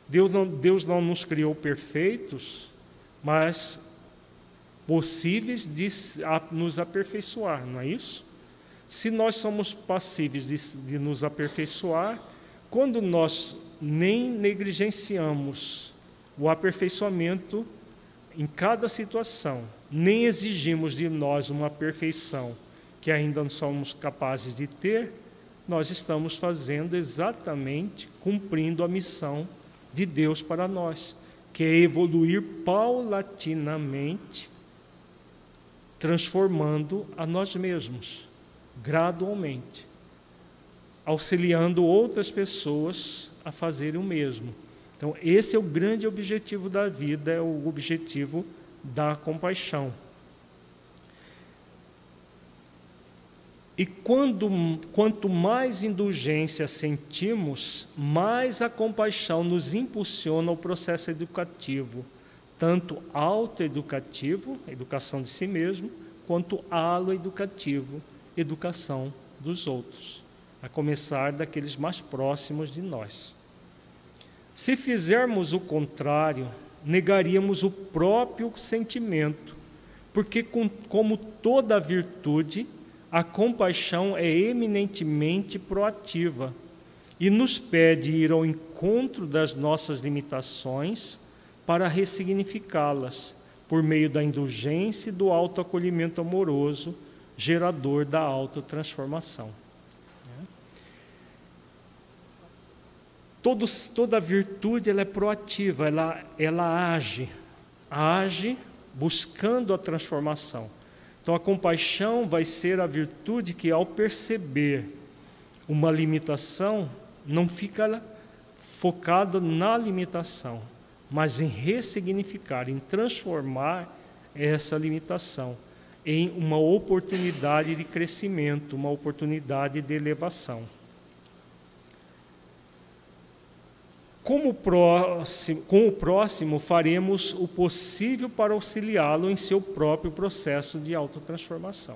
Deus não, Deus não nos criou perfeitos, mas possíveis de nos aperfeiçoar, não é isso? Se nós somos passíveis de, de nos aperfeiçoar, quando nós nem negligenciamos o aperfeiçoamento em cada situação, nem exigimos de nós uma perfeição que ainda não somos capazes de ter, nós estamos fazendo exatamente cumprindo a missão de Deus para nós, que é evoluir paulatinamente, transformando a nós mesmos, gradualmente, auxiliando outras pessoas a fazerem o mesmo. Então, esse é o grande objetivo da vida, é o objetivo da compaixão. E quando, quanto mais indulgência sentimos, mais a compaixão nos impulsiona ao processo educativo, tanto autoeducativo, educação de si mesmo, quanto alo-educativo, educação dos outros, a começar daqueles mais próximos de nós. Se fizermos o contrário, negaríamos o próprio sentimento, porque, com, como toda virtude, a compaixão é eminentemente proativa e nos pede ir ao encontro das nossas limitações para ressignificá-las por meio da indulgência e do autoacolhimento amoroso, gerador da autotransformação. Todos, toda virtude ela é proativa, ela, ela age, age buscando a transformação. Então a compaixão vai ser a virtude que, ao perceber uma limitação, não fica focado na limitação, mas em ressignificar, em transformar essa limitação em uma oportunidade de crescimento, uma oportunidade de elevação. Como próximo, com o próximo, faremos o possível para auxiliá-lo em seu próprio processo de autotransformação.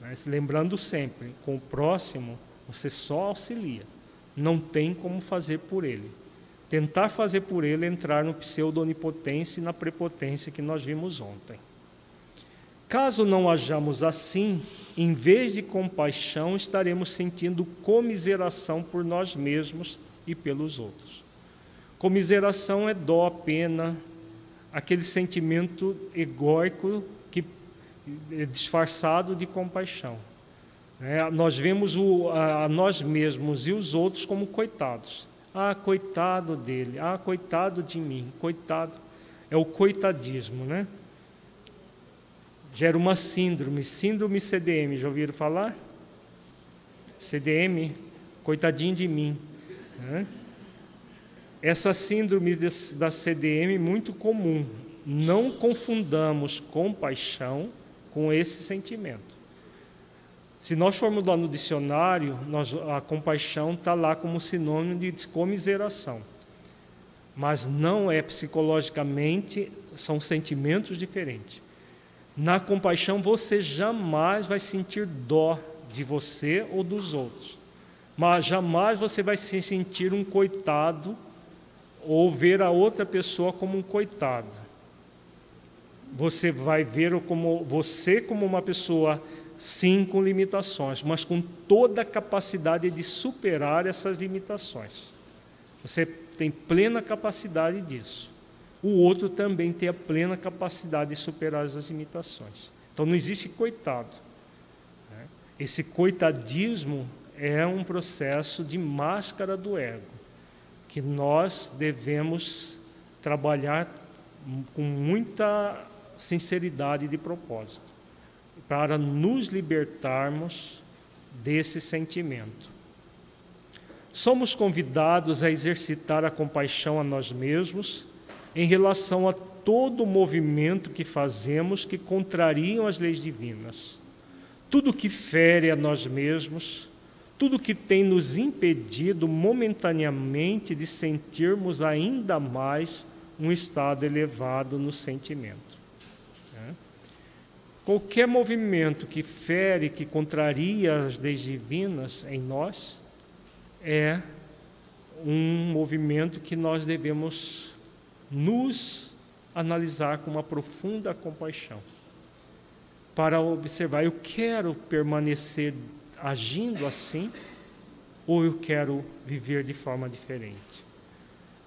Né? Lembrando sempre, com o próximo, você só auxilia, não tem como fazer por ele. Tentar fazer por ele é entrar no pseudo-onipotência e na prepotência que nós vimos ontem. Caso não hajamos assim, em vez de compaixão, estaremos sentindo comiseração por nós mesmos e pelos outros. Comiseração é dó, pena, aquele sentimento egóico que é disfarçado de compaixão. É, nós vemos o, a, a, nós mesmos e os outros como coitados. Ah, coitado dele. Ah, coitado de mim. Coitado. É o coitadismo, né? Gera uma síndrome, síndrome CDM. Já ouviram falar? CDM, coitadinho de mim. Né? Essa síndrome da CDM é muito comum. Não confundamos compaixão com esse sentimento. Se nós formos lá no dicionário, nós, a compaixão está lá como sinônimo de comiseração. Mas não é psicologicamente, são sentimentos diferentes. Na compaixão, você jamais vai sentir dó de você ou dos outros. Mas jamais você vai se sentir um coitado ou ver a outra pessoa como um coitado. Você vai ver como você como uma pessoa sim com limitações, mas com toda a capacidade de superar essas limitações. Você tem plena capacidade disso. O outro também tem a plena capacidade de superar as limitações. Então não existe coitado. Né? Esse coitadismo é um processo de máscara do ego que nós devemos trabalhar com muita sinceridade de propósito, para nos libertarmos desse sentimento. Somos convidados a exercitar a compaixão a nós mesmos em relação a todo o movimento que fazemos que contrariam as leis divinas. Tudo que fere a nós mesmos, tudo que tem nos impedido momentaneamente de sentirmos ainda mais um estado elevado no sentimento. Né? Qualquer movimento que fere, que contraria as leis divinas em nós, é um movimento que nós devemos nos analisar com uma profunda compaixão. Para observar, eu quero permanecer agindo assim ou eu quero viver de forma diferente?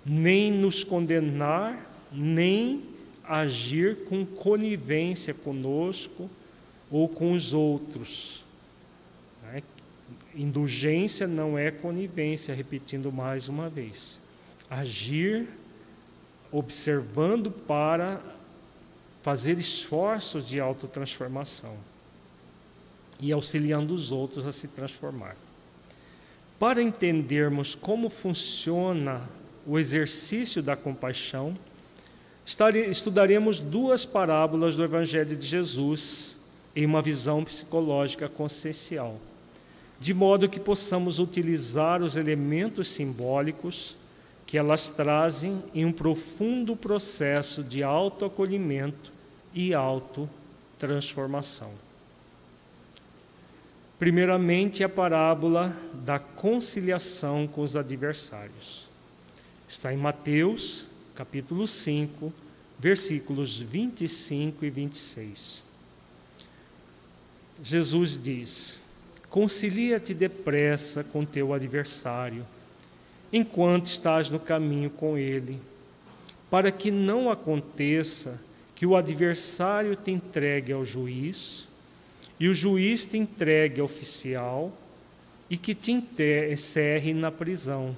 Nem nos condenar, nem agir com conivência conosco ou com os outros. Né? Indulgência não é conivência, repetindo mais uma vez. Agir observando para fazer esforços de autotransformação e auxiliando os outros a se transformar. Para entendermos como funciona o exercício da compaixão, estudaremos duas parábolas do Evangelho de Jesus em uma visão psicológica consciencial, de modo que possamos utilizar os elementos simbólicos que elas trazem em um profundo processo de autoacolhimento e autotransformação. Primeiramente, a parábola da conciliação com os adversários. Está em Mateus, capítulo 5, versículos 25 e 26. Jesus diz: Concilia-te depressa com teu adversário, enquanto estás no caminho com ele, para que não aconteça que o adversário te entregue ao juiz e o juiz te entregue ao oficial e que te encerre na prisão,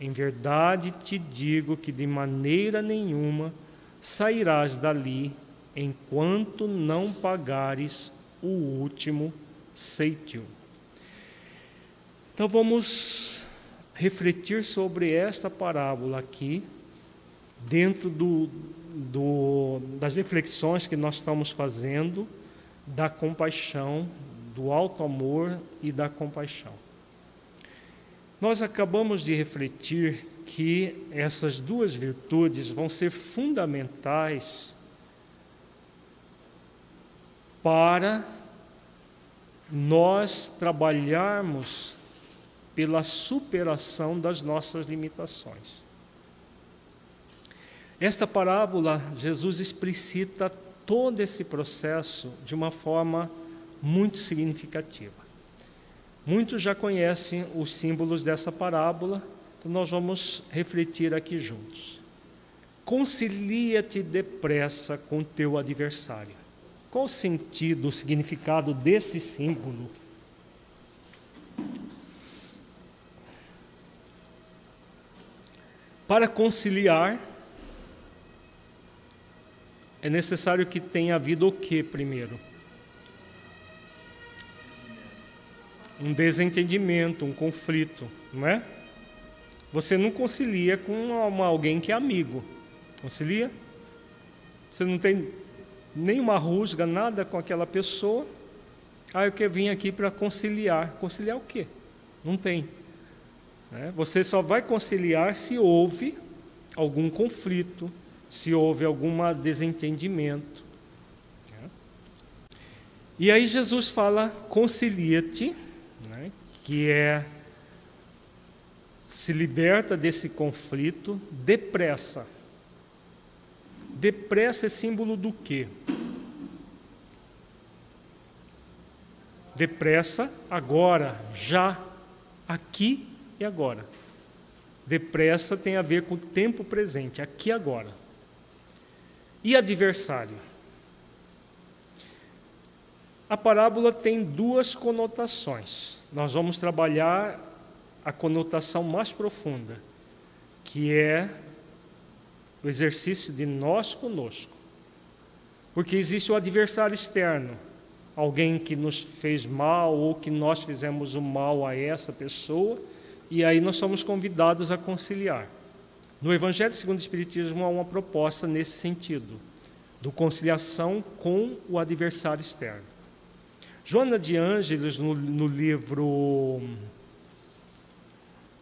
Em verdade te digo que de maneira nenhuma sairás dali enquanto não pagares o último ceitil. Então vamos refletir sobre esta parábola aqui, dentro do, do, das reflexões que nós estamos fazendo da compaixão, do alto amor e da compaixão. Nós acabamos de refletir que essas duas virtudes vão ser fundamentais para nós trabalharmos pela superação das nossas limitações. Esta parábola, Jesus explicita todo esse processo de uma forma muito significativa. Muitos já conhecem os símbolos dessa parábola, então nós vamos refletir aqui juntos. Concilia-te depressa com teu adversário. Qual o sentido, o significado desse símbolo? Para conciliar, é necessário que tenha havido o que primeiro? Um desentendimento, um conflito, não é? Você não concilia com uma, alguém que é amigo. Concilia? Você não tem nenhuma rusga, nada com aquela pessoa. Ah, eu quero vir aqui para conciliar. Conciliar o quê? Não tem. Né? Você só vai conciliar se houve algum conflito, se houve algum desentendimento. E aí Jesus fala: concilia-te, né? que é se liberta desse conflito depressa. Depressa é símbolo do quê? Depressa, agora, já, aqui e agora. Depressa tem a ver com o tempo presente, aqui e agora. E adversário? A parábola tem duas conotações. Nós vamos trabalhar a conotação mais profunda, que é o exercício de nós conosco. Porque existe o adversário externo, alguém que nos fez mal ou que nós fizemos o mal a essa pessoa, e aí nós somos convidados a conciliar. No Evangelho segundo o Espiritismo há uma proposta nesse sentido, do conciliação com o adversário externo. Joana de Ângeles, no, no livro.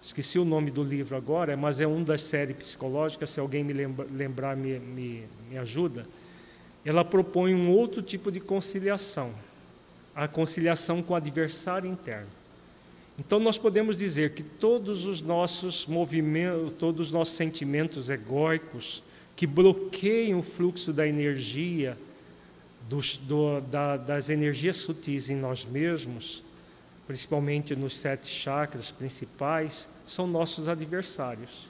Esqueci o nome do livro agora, mas é um das séries psicológicas, se alguém me lembra, lembrar, me, me, me ajuda. Ela propõe um outro tipo de conciliação, a conciliação com o adversário interno. Então nós podemos dizer que todos os nossos movimentos, todos os nossos sentimentos egóicos que bloqueiam o fluxo da energia, dos, do, da, das energias sutis em nós mesmos, principalmente nos sete chakras principais, são nossos adversários.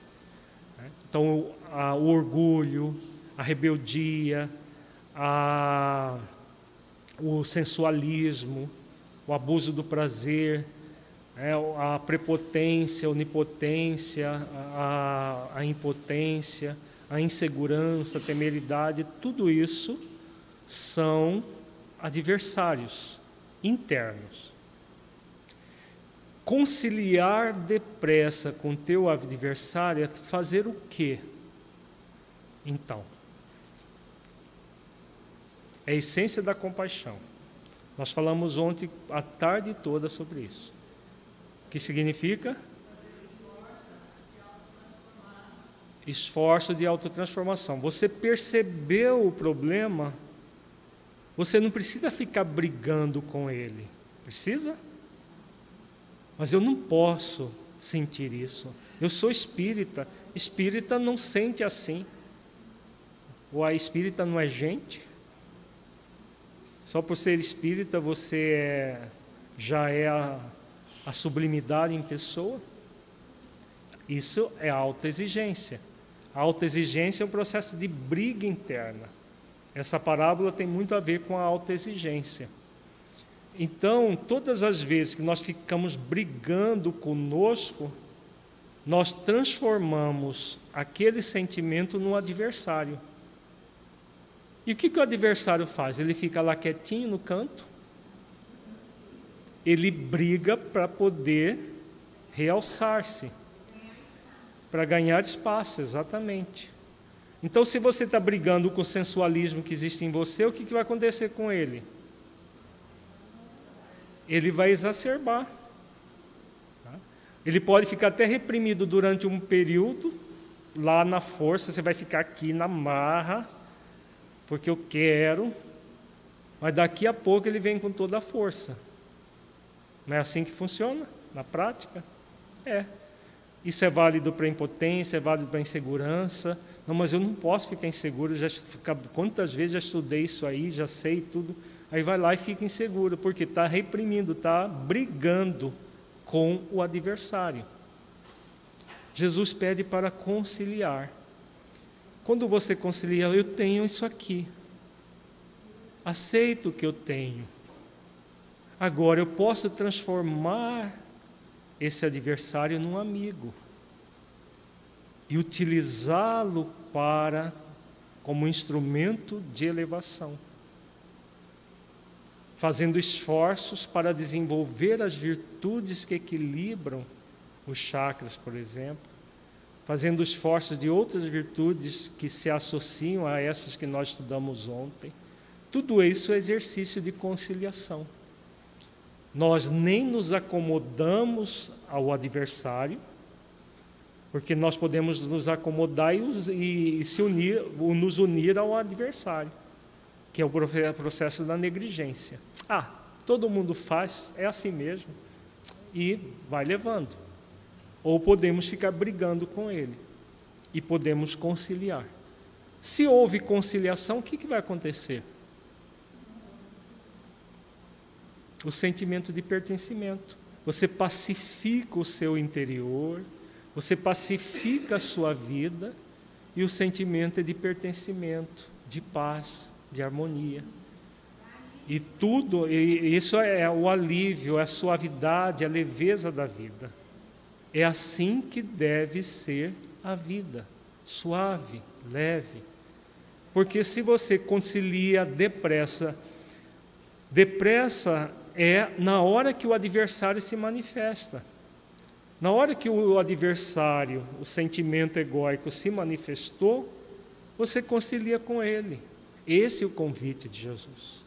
Né? Então a, o orgulho, a rebeldia, a, o sensualismo, o abuso do prazer, é, a prepotência, a onipotência, a, a impotência, a insegurança, a temeridade, tudo isso são adversários internos. Conciliar depressa com teu adversário é fazer o quê? Então, é a essência da compaixão. Nós falamos ontem a tarde toda sobre isso que significa? Esforço de autotransformação. Você percebeu o problema, você não precisa ficar brigando com ele. Precisa? Mas eu não posso sentir isso. Eu sou espírita. Espírita não sente assim. Ou a espírita não é gente? Só por ser espírita você é, já é a a sublimidade em pessoa. Isso é alta exigência. A alta exigência é um processo de briga interna. Essa parábola tem muito a ver com a alta exigência. Então, todas as vezes que nós ficamos brigando conosco, nós transformamos aquele sentimento no adversário. E o que, que o adversário faz? Ele fica lá quietinho no canto, ele briga para poder realçar-se, para ganhar espaço, exatamente. Então, se você está brigando com o sensualismo que existe em você, o que, que vai acontecer com ele? Ele vai exacerbar. Ele pode ficar até reprimido durante um período, lá na força, você vai ficar aqui na marra, porque eu quero, mas daqui a pouco ele vem com toda a força. Não é assim que funciona na prática? É. Isso é válido para impotência, é válido para insegurança. Não, mas eu não posso ficar inseguro. Já quantas vezes já estudei isso aí, já sei tudo. Aí vai lá e fica inseguro, porque está reprimindo, está brigando com o adversário. Jesus pede para conciliar. Quando você concilia, eu tenho isso aqui. Aceito o que eu tenho. Agora eu posso transformar esse adversário num amigo e utilizá-lo para como instrumento de elevação, fazendo esforços para desenvolver as virtudes que equilibram os chakras, por exemplo, fazendo esforços de outras virtudes que se associam a essas que nós estudamos ontem. Tudo isso é exercício de conciliação. Nós nem nos acomodamos ao adversário, porque nós podemos nos acomodar e, e se unir, nos unir ao adversário, que é o processo da negligência. Ah, todo mundo faz, é assim mesmo, e vai levando. Ou podemos ficar brigando com ele e podemos conciliar. Se houve conciliação, o que, que vai acontecer? O sentimento de pertencimento. Você pacifica o seu interior, você pacifica a sua vida e o sentimento é de pertencimento, de paz, de harmonia. E tudo, e isso é o alívio, é a suavidade, a leveza da vida. É assim que deve ser a vida, suave, leve. Porque se você concilia depressa, depressa é na hora que o adversário se manifesta. Na hora que o adversário, o sentimento egóico se manifestou, você concilia com ele. Esse é o convite de Jesus.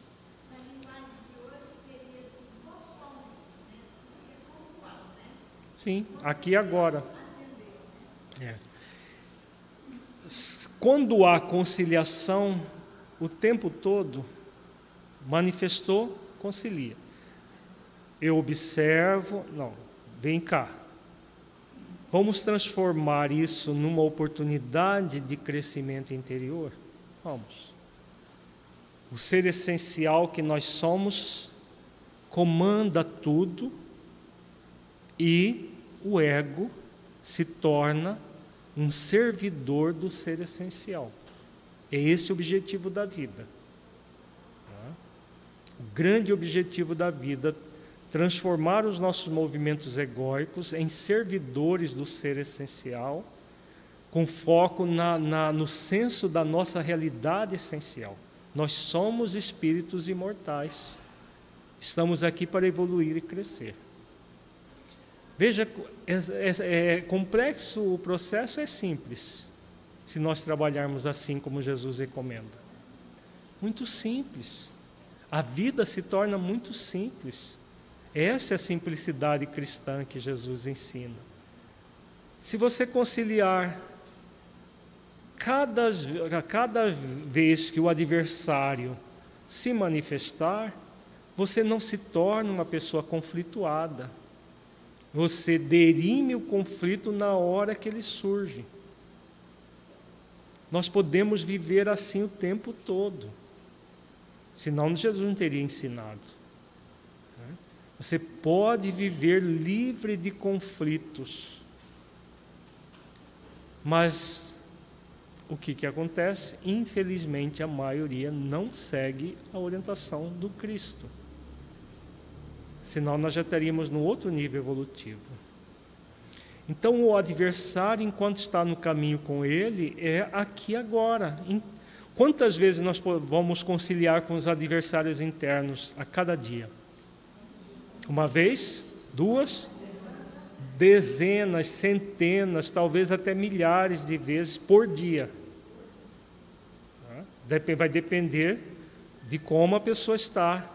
Sim, aqui e agora. É. Quando há conciliação o tempo todo, manifestou, concilia eu observo, não, vem cá. Vamos transformar isso numa oportunidade de crescimento interior? Vamos. O ser essencial que nós somos comanda tudo e o ego se torna um servidor do ser essencial. É esse o objetivo da vida. Tá? O grande objetivo da vida transformar os nossos movimentos egóicos em servidores do ser essencial, com foco na, na, no senso da nossa realidade essencial. Nós somos espíritos imortais. Estamos aqui para evoluir e crescer. Veja, é, é, é complexo o processo, é simples, se nós trabalharmos assim como Jesus recomenda. Muito simples. A vida se torna muito simples. Essa é a simplicidade cristã que Jesus ensina. Se você conciliar cada, cada vez que o adversário se manifestar, você não se torna uma pessoa conflituada. Você derime o conflito na hora que ele surge. Nós podemos viver assim o tempo todo. Senão Jesus não teria ensinado. Você pode viver livre de conflitos. Mas o que, que acontece? Infelizmente, a maioria não segue a orientação do Cristo. Senão, nós já estaríamos no outro nível evolutivo. Então, o adversário, enquanto está no caminho com ele, é aqui agora. Quantas vezes nós vamos conciliar com os adversários internos a cada dia? Uma vez? Duas? Dezenas, centenas, talvez até milhares de vezes por dia. Vai depender de como a pessoa está.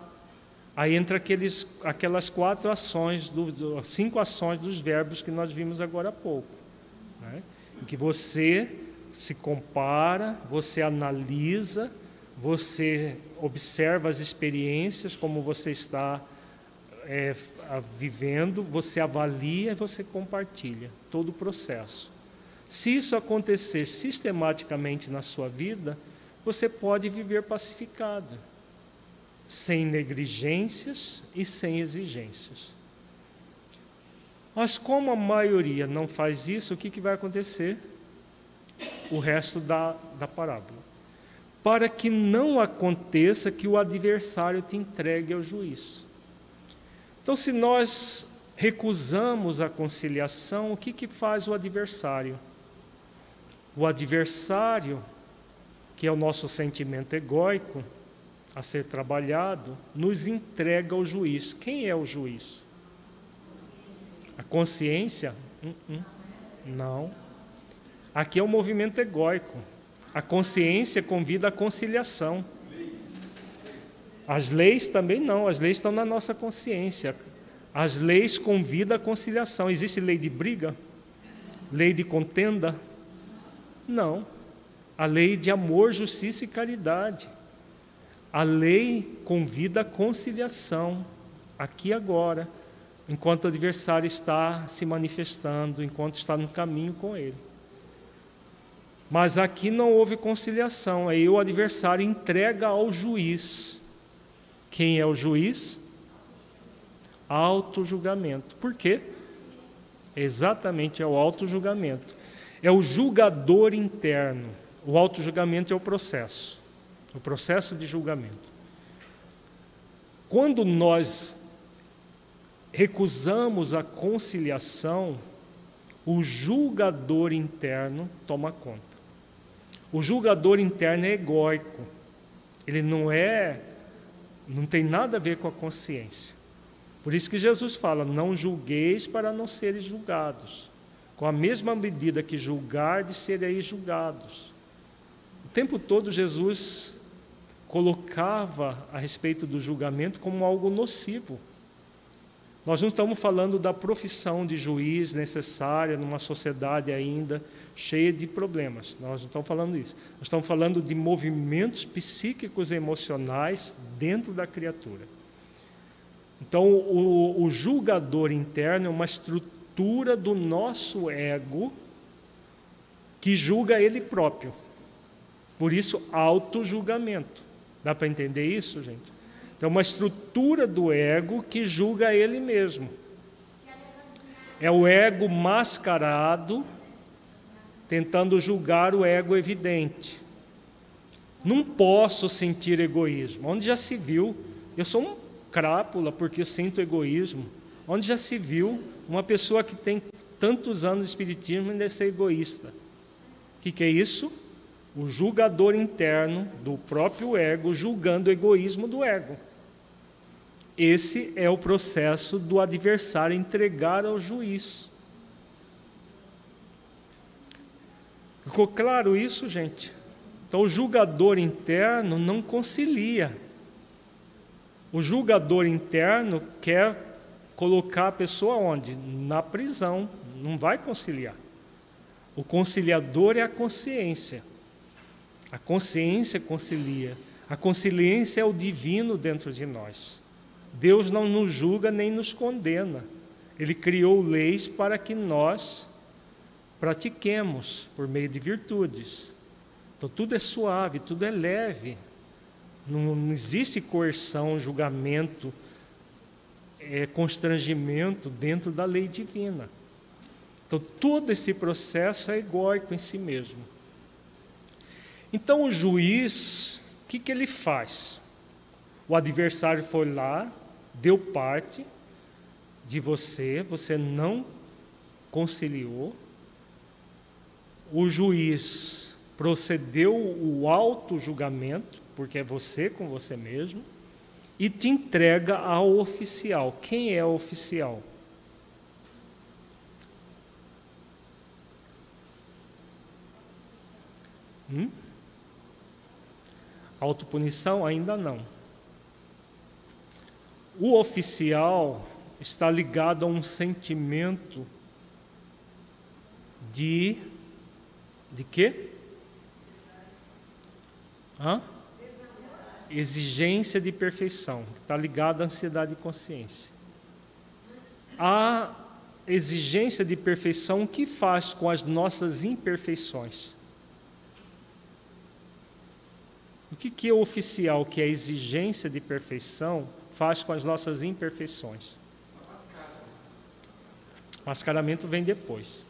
Aí entra aqueles, aquelas quatro ações, do, cinco ações dos verbos que nós vimos agora há pouco. Né? Em que você se compara, você analisa, você observa as experiências, como você está é, vivendo, você avalia e você compartilha todo o processo. Se isso acontecer sistematicamente na sua vida, você pode viver pacificado, sem negligências e sem exigências. Mas como a maioria não faz isso, o que, que vai acontecer? O resto da, da parábola. Para que não aconteça que o adversário te entregue ao juiz. Então, se nós recusamos a conciliação, o que, que faz o adversário? O adversário que é o nosso sentimento egóico a ser trabalhado, nos entrega ao juiz. Quem é o juiz? A consciência? Uh -uh. Não. Aqui é o movimento egóico. A consciência convida à conciliação. As leis também não, as leis estão na nossa consciência. As leis convidam à conciliação. Existe lei de briga? Lei de contenda? Não a lei de amor, justiça e caridade. A lei convida a conciliação, aqui e agora, enquanto o adversário está se manifestando, enquanto está no caminho com ele. Mas aqui não houve conciliação, aí o adversário entrega ao juiz. Quem é o juiz? Auto-julgamento. Por quê? Exatamente é o auto-julgamento. É o julgador interno. O auto-julgamento é o processo, o processo de julgamento. Quando nós recusamos a conciliação, o julgador interno toma conta. O julgador interno é egóico. Ele não é não tem nada a ver com a consciência. Por isso que Jesus fala: "Não julgueis para não seres julgados. Com a mesma medida que julgardes, sereis julgados." tempo todo Jesus colocava a respeito do julgamento como algo nocivo. Nós não estamos falando da profissão de juiz necessária numa sociedade ainda cheia de problemas. Nós não estamos falando isso. Nós estamos falando de movimentos psíquicos e emocionais dentro da criatura. Então, o, o julgador interno é uma estrutura do nosso ego que julga ele próprio. Por isso, auto-julgamento. Dá para entender isso, gente? Então, uma estrutura do ego que julga ele mesmo. É o ego mascarado tentando julgar o ego evidente. Não posso sentir egoísmo. Onde já se viu? Eu sou um crápula porque sinto egoísmo. Onde já se viu uma pessoa que tem tantos anos de espiritismo ainda ser egoísta? O que, que é isso? o julgador interno do próprio ego julgando o egoísmo do ego. Esse é o processo do adversário entregar ao juiz. Ficou claro isso, gente? Então, o julgador interno não concilia. O julgador interno quer colocar a pessoa onde? Na prisão. Não vai conciliar. O conciliador é a consciência. A consciência concilia. A consciência é o divino dentro de nós. Deus não nos julga nem nos condena. Ele criou leis para que nós pratiquemos por meio de virtudes. Então tudo é suave, tudo é leve. Não, não existe coerção, julgamento, é, constrangimento dentro da lei divina. Então todo esse processo é egóico em si mesmo. Então o juiz, o que, que ele faz? O adversário foi lá, deu parte de você, você não conciliou, o juiz procedeu o auto-julgamento, porque é você com você mesmo, e te entrega ao oficial. Quem é o oficial? Hum? Autopunição ainda não. O oficial está ligado a um sentimento de de quê? Hã? Exigência de perfeição, está ligado à ansiedade e consciência. A exigência de perfeição, que faz com as nossas imperfeições? O que, que é oficial, que é a exigência de perfeição, faz com as nossas imperfeições? Mascaramento vem depois.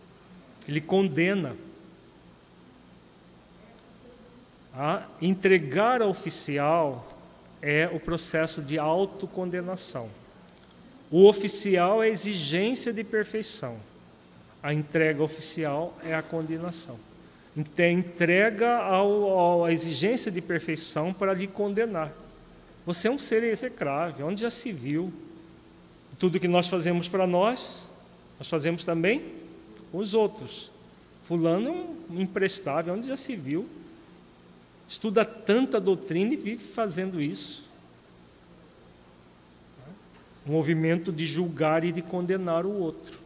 Ele condena. A entregar ao oficial é o processo de autocondenação. O oficial é a exigência de perfeição. A entrega oficial é a condenação. Entrega ao, à exigência de perfeição para lhe condenar. Você é um ser execrável, onde já se viu. Tudo que nós fazemos para nós, nós fazemos também os outros. Fulano é um imprestável, onde já se viu. Estuda tanta doutrina e vive fazendo isso. Um movimento de julgar e de condenar o outro,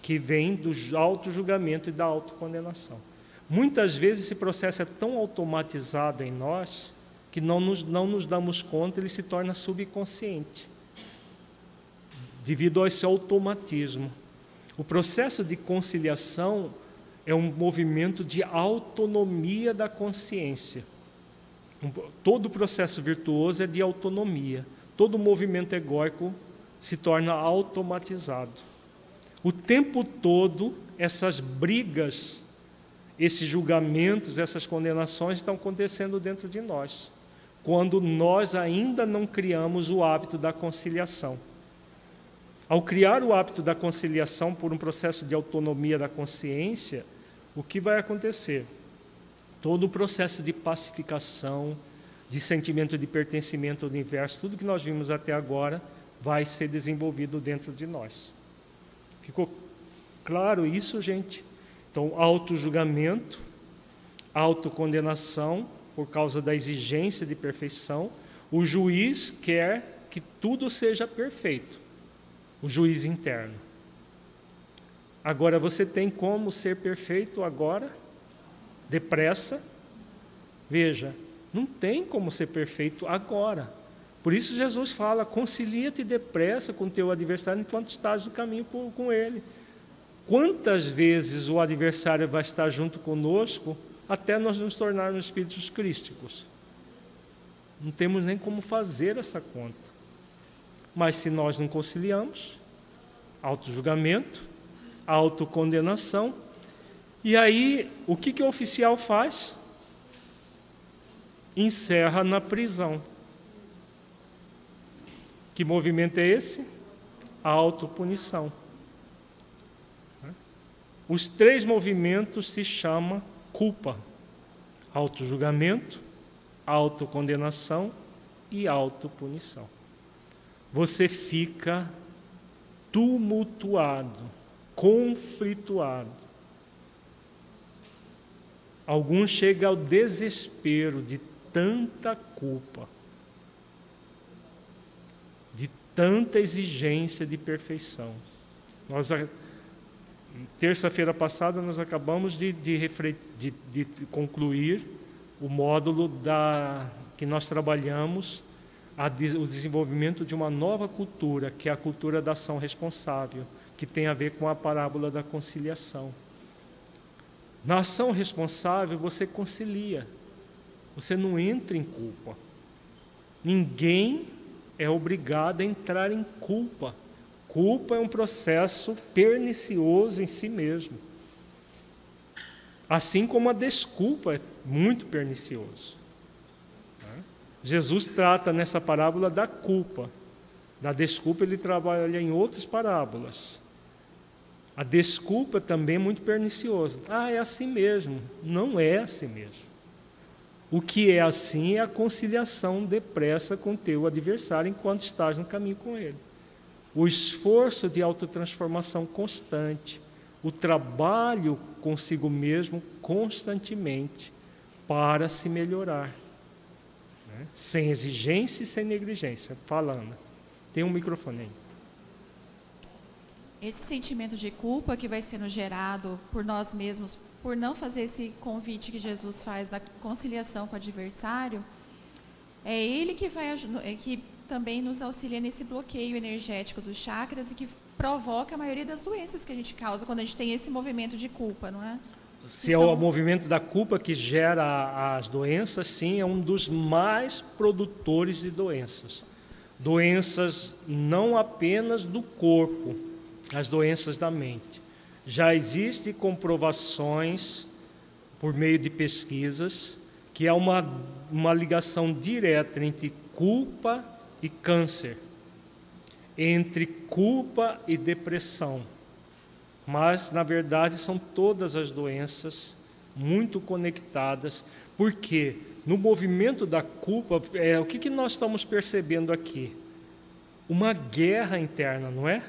que vem do auto-julgamento e da autocondenação. Muitas vezes esse processo é tão automatizado em nós que não nos, não nos damos conta, ele se torna subconsciente devido a esse automatismo. O processo de conciliação é um movimento de autonomia da consciência. Todo processo virtuoso é de autonomia. Todo movimento egóico se torna automatizado. O tempo todo, essas brigas, esses julgamentos, essas condenações estão acontecendo dentro de nós, quando nós ainda não criamos o hábito da conciliação. Ao criar o hábito da conciliação por um processo de autonomia da consciência, o que vai acontecer? Todo o processo de pacificação, de sentimento de pertencimento ao universo, tudo que nós vimos até agora, vai ser desenvolvido dentro de nós. Ficou claro isso, gente? Então, auto-julgamento, autocondenação por causa da exigência de perfeição. O juiz quer que tudo seja perfeito o juiz interno. Agora você tem como ser perfeito agora? Depressa? Veja, não tem como ser perfeito agora. Por isso Jesus fala: concilia-te depressa com teu adversário enquanto estás no caminho com, ele. Quantas vezes o adversário vai estar junto conosco até nós nos tornarmos espíritos crísticos? Não temos nem como fazer essa conta. Mas se nós não conciliamos, auto-julgamento, autocondenação, e aí o que, que o oficial faz? Encerra na prisão. Que movimento é esse? A autopunição. Os três movimentos se chama culpa: auto-julgamento, autocondenação e autopunição você fica tumultuado, conflituado. Alguns chegam ao desespero de tanta culpa, de tanta exigência de perfeição. Nós, terça-feira passada, nós acabamos de, de, de, de concluir o módulo da, que nós trabalhamos o desenvolvimento de uma nova cultura, que é a cultura da ação responsável, que tem a ver com a parábola da conciliação. Na ação responsável, você concilia, você não entra em culpa. Ninguém é obrigado a entrar em culpa. Culpa é um processo pernicioso em si mesmo. Assim como a desculpa é muito pernicioso. Jesus trata nessa parábola da culpa. Da desculpa ele trabalha em outras parábolas. A desculpa também é muito perniciosa. Ah, é assim mesmo. Não é assim mesmo. O que é assim é a conciliação depressa com teu adversário enquanto estás no caminho com ele. O esforço de autotransformação constante, o trabalho consigo mesmo constantemente para se melhorar. Né? Sem exigência e sem negligência. Falando. Tem um microfone aí. Esse sentimento de culpa que vai sendo gerado por nós mesmos, por não fazer esse convite que Jesus faz da conciliação com o adversário, é ele que vai é que também nos auxilia nesse bloqueio energético dos chakras e que provoca a maioria das doenças que a gente causa quando a gente tem esse movimento de culpa, não é? Se é o movimento da culpa que gera as doenças, sim, é um dos mais produtores de doenças. Doenças não apenas do corpo, as doenças da mente. Já existem comprovações por meio de pesquisas que há uma, uma ligação direta entre culpa e câncer, entre culpa e depressão. Mas, na verdade, são todas as doenças muito conectadas, porque no movimento da culpa, é, o que, que nós estamos percebendo aqui? Uma guerra interna, não é?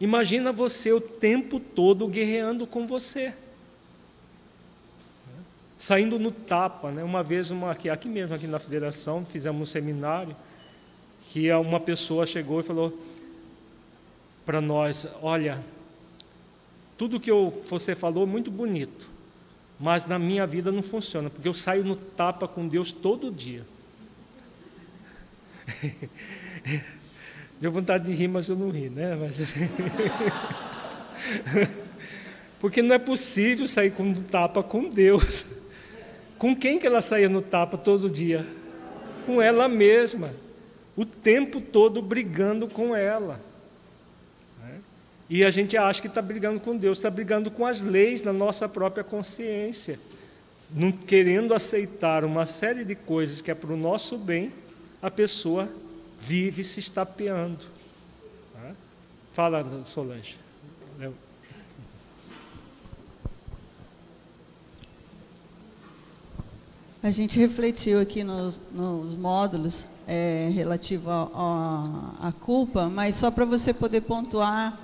Imagina você o tempo todo guerreando com você. Saindo no tapa, né? Uma vez, uma, aqui, aqui mesmo, aqui na federação, fizemos um seminário, que uma pessoa chegou e falou para nós, olha, tudo que você falou é muito bonito, mas na minha vida não funciona, porque eu saio no tapa com Deus todo dia. Deu vontade de rir, mas eu não ri, né? Mas... Porque não é possível sair com tapa com Deus. Com quem que ela saía no tapa todo dia? Com ela mesma. O tempo todo brigando com ela. Né? E a gente acha que está brigando com Deus, está brigando com as leis da nossa própria consciência. Não querendo aceitar uma série de coisas que é para o nosso bem, a pessoa vive se estapeando. Fala, Solange. A gente refletiu aqui nos, nos módulos é, relativo à culpa, mas só para você poder pontuar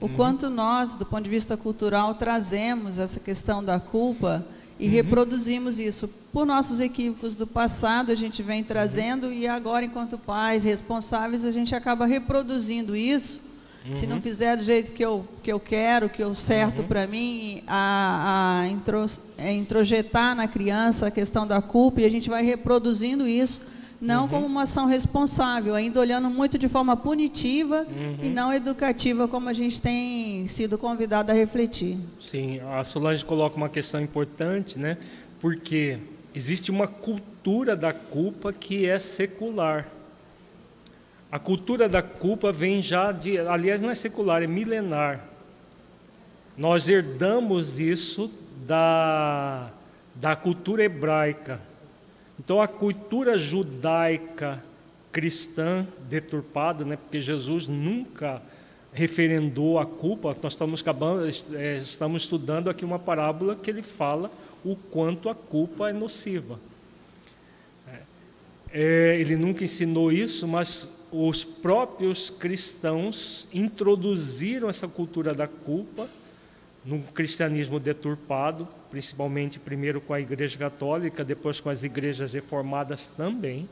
o uhum. quanto nós, do ponto de vista cultural, trazemos essa questão da culpa e uhum. reproduzimos isso. Por nossos equívocos do passado, a gente vem trazendo uhum. e agora, enquanto pais responsáveis, a gente acaba reproduzindo isso. Uhum. Se não uhum. fizer do jeito que eu, que eu quero, que eu certo uhum. para mim, a, a intro, é, introjetar na criança a questão da culpa e a gente vai reproduzindo isso não uhum. como uma ação responsável, ainda olhando muito de forma punitiva uhum. e não educativa, como a gente tem sido convidado a refletir. Sim, a Solange coloca uma questão importante, né? Porque existe uma cultura da culpa que é secular. A cultura da culpa vem já de, aliás, não é secular, é milenar. Nós herdamos isso da, da cultura hebraica então a cultura judaica cristã deturpada, né, porque Jesus nunca referendou a culpa, nós estamos, acabando, é, estamos estudando aqui uma parábola que ele fala o quanto a culpa é nociva. É, ele nunca ensinou isso, mas os próprios cristãos introduziram essa cultura da culpa no cristianismo deturpado, principalmente primeiro com a Igreja Católica, depois com as igrejas reformadas também,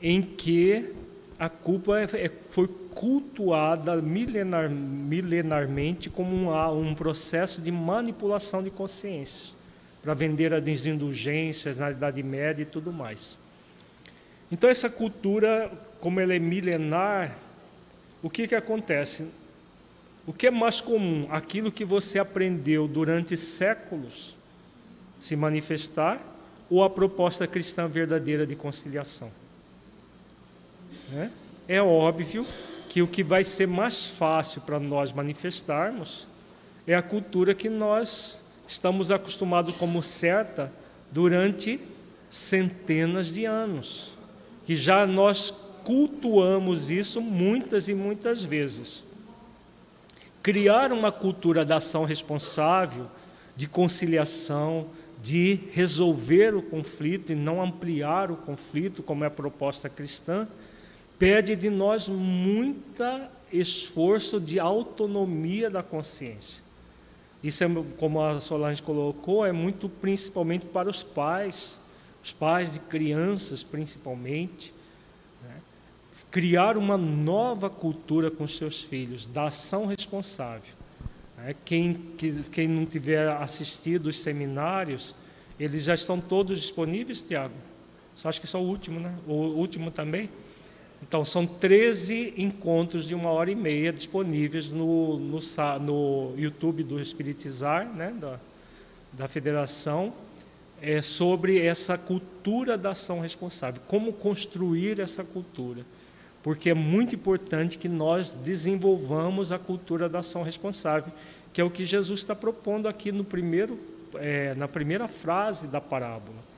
em que a culpa é, é, foi cultuada milenar, milenarmente como um, um processo de manipulação de consciência, para vender as indulgências na Idade Média e tudo mais. Então, essa cultura, como ela é milenar, o que, que acontece? O que é mais comum? Aquilo que você aprendeu durante séculos se manifestar ou a proposta cristã verdadeira de conciliação? É, é óbvio que o que vai ser mais fácil para nós manifestarmos é a cultura que nós estamos acostumados como certa durante centenas de anos, que já nós cultuamos isso muitas e muitas vezes. Criar uma cultura da ação responsável, de conciliação, de resolver o conflito e não ampliar o conflito, como é a proposta cristã, pede de nós muita esforço de autonomia da consciência. Isso é, como a Solange colocou, é muito principalmente para os pais, os pais de crianças principalmente? Criar uma nova cultura com seus filhos, da ação responsável. Né? Quem, quem não tiver assistido os seminários, eles já estão todos disponíveis, Tiago? Acho que só o último, né? O último também. Então, são 13 encontros de uma hora e meia disponíveis no, no, no YouTube do Espiritizar, né, da, da Federação, é, sobre essa cultura da ação responsável, como construir essa cultura. Porque é muito importante que nós desenvolvamos a cultura da ação responsável, que é o que Jesus está propondo aqui no primeiro, é, na primeira frase da parábola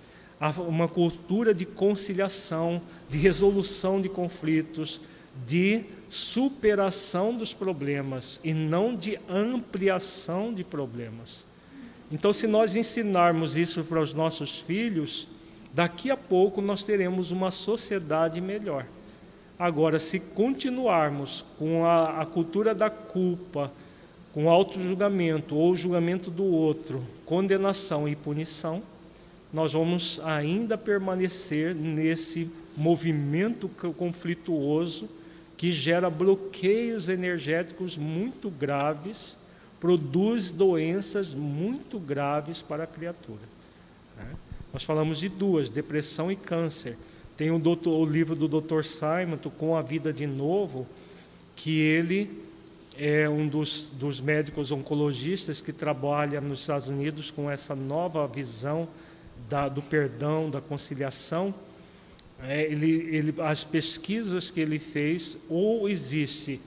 uma cultura de conciliação, de resolução de conflitos, de superação dos problemas e não de ampliação de problemas. Então, se nós ensinarmos isso para os nossos filhos, daqui a pouco nós teremos uma sociedade melhor. Agora, se continuarmos com a, a cultura da culpa, com auto-julgamento ou julgamento do outro, condenação e punição, nós vamos ainda permanecer nesse movimento conflituoso que gera bloqueios energéticos muito graves, produz doenças muito graves para a criatura. Né? Nós falamos de duas, depressão e câncer. Tem o, doutor, o livro do Dr. Simon, Com a Vida de Novo, que ele é um dos, dos médicos oncologistas que trabalha nos Estados Unidos com essa nova visão da, do perdão, da conciliação, é, ele, ele, as pesquisas que ele fez, ou existe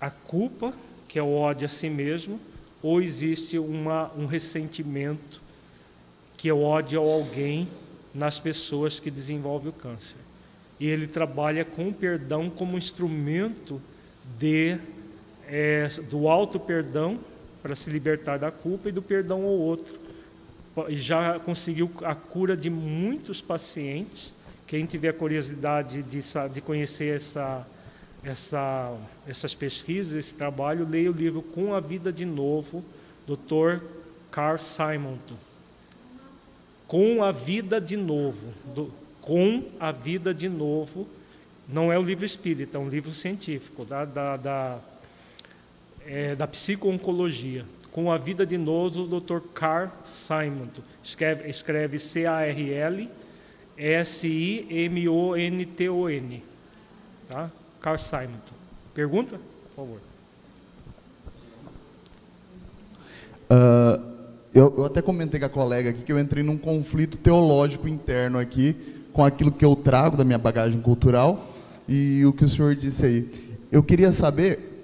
a culpa, que é o ódio a si mesmo, ou existe uma, um ressentimento, que é o ódio a alguém nas pessoas que desenvolvem o câncer. E ele trabalha com o perdão como instrumento de, é, do alto perdão para se libertar da culpa e do perdão ao outro já conseguiu a cura de muitos pacientes. Quem tiver curiosidade de, de conhecer essa, essa, essas pesquisas, esse trabalho, leia o livro Com a Vida de Novo, Dr. Carl Simonton. Com a Vida de Novo. Do, com a Vida de Novo. Não é um livro espírita, é um livro científico, da, da, da, é, da psico-oncologia com a vida de novo do Dr. Carl Simon. Escreve, escreve C-A-R-L S-I-M-O-N-T-O-N. Tá? Carl Simon. Pergunta? Por favor. Uh, eu, eu, até comentei com a colega aqui que eu entrei num conflito teológico interno aqui com aquilo que eu trago da minha bagagem cultural e o que o senhor disse aí. Eu queria saber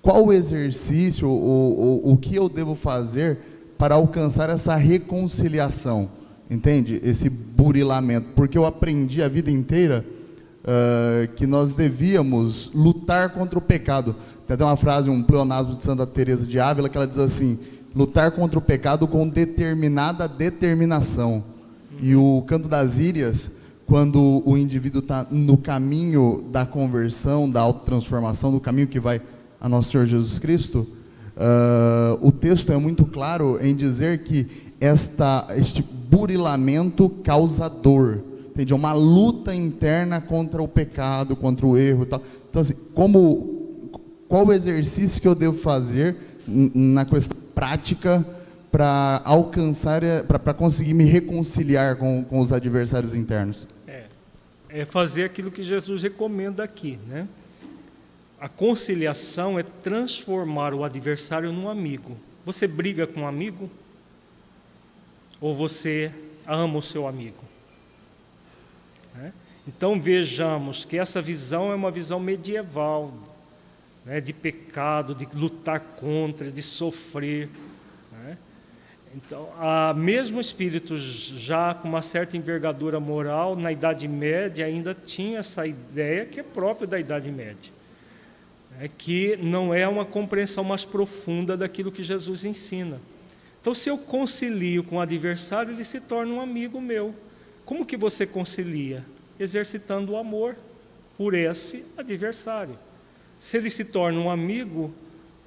qual o exercício, o, o, o que eu devo fazer para alcançar essa reconciliação, entende? Esse burilamento, porque eu aprendi a vida inteira uh, que nós devíamos lutar contra o pecado. Tem até uma frase, um pleonasmo de Santa Teresa de Ávila que ela diz assim: lutar contra o pecado com determinada determinação. E o Canto das Írias, quando o indivíduo está no caminho da conversão, da autotransformação, no caminho que vai a nosso Senhor Jesus Cristo, uh, o texto é muito claro em dizer que esta, este burilamento causa dor, entende? É uma luta interna contra o pecado, contra o erro tal. Então, assim, como, qual o exercício que eu devo fazer na questão prática para alcançar, para conseguir me reconciliar com, com os adversários internos? É, é fazer aquilo que Jesus recomenda aqui, né? A conciliação é transformar o adversário num amigo. Você briga com um amigo? Ou você ama o seu amigo? É? Então vejamos que essa visão é uma visão medieval, né, de pecado, de lutar contra, de sofrer. Né? Então, a, mesmo espíritos já com uma certa envergadura moral, na Idade Média ainda tinha essa ideia que é própria da Idade Média é que não é uma compreensão mais profunda daquilo que Jesus ensina. Então, se eu concilio com o adversário, ele se torna um amigo meu. Como que você concilia? Exercitando o amor por esse adversário. Se ele se torna um amigo,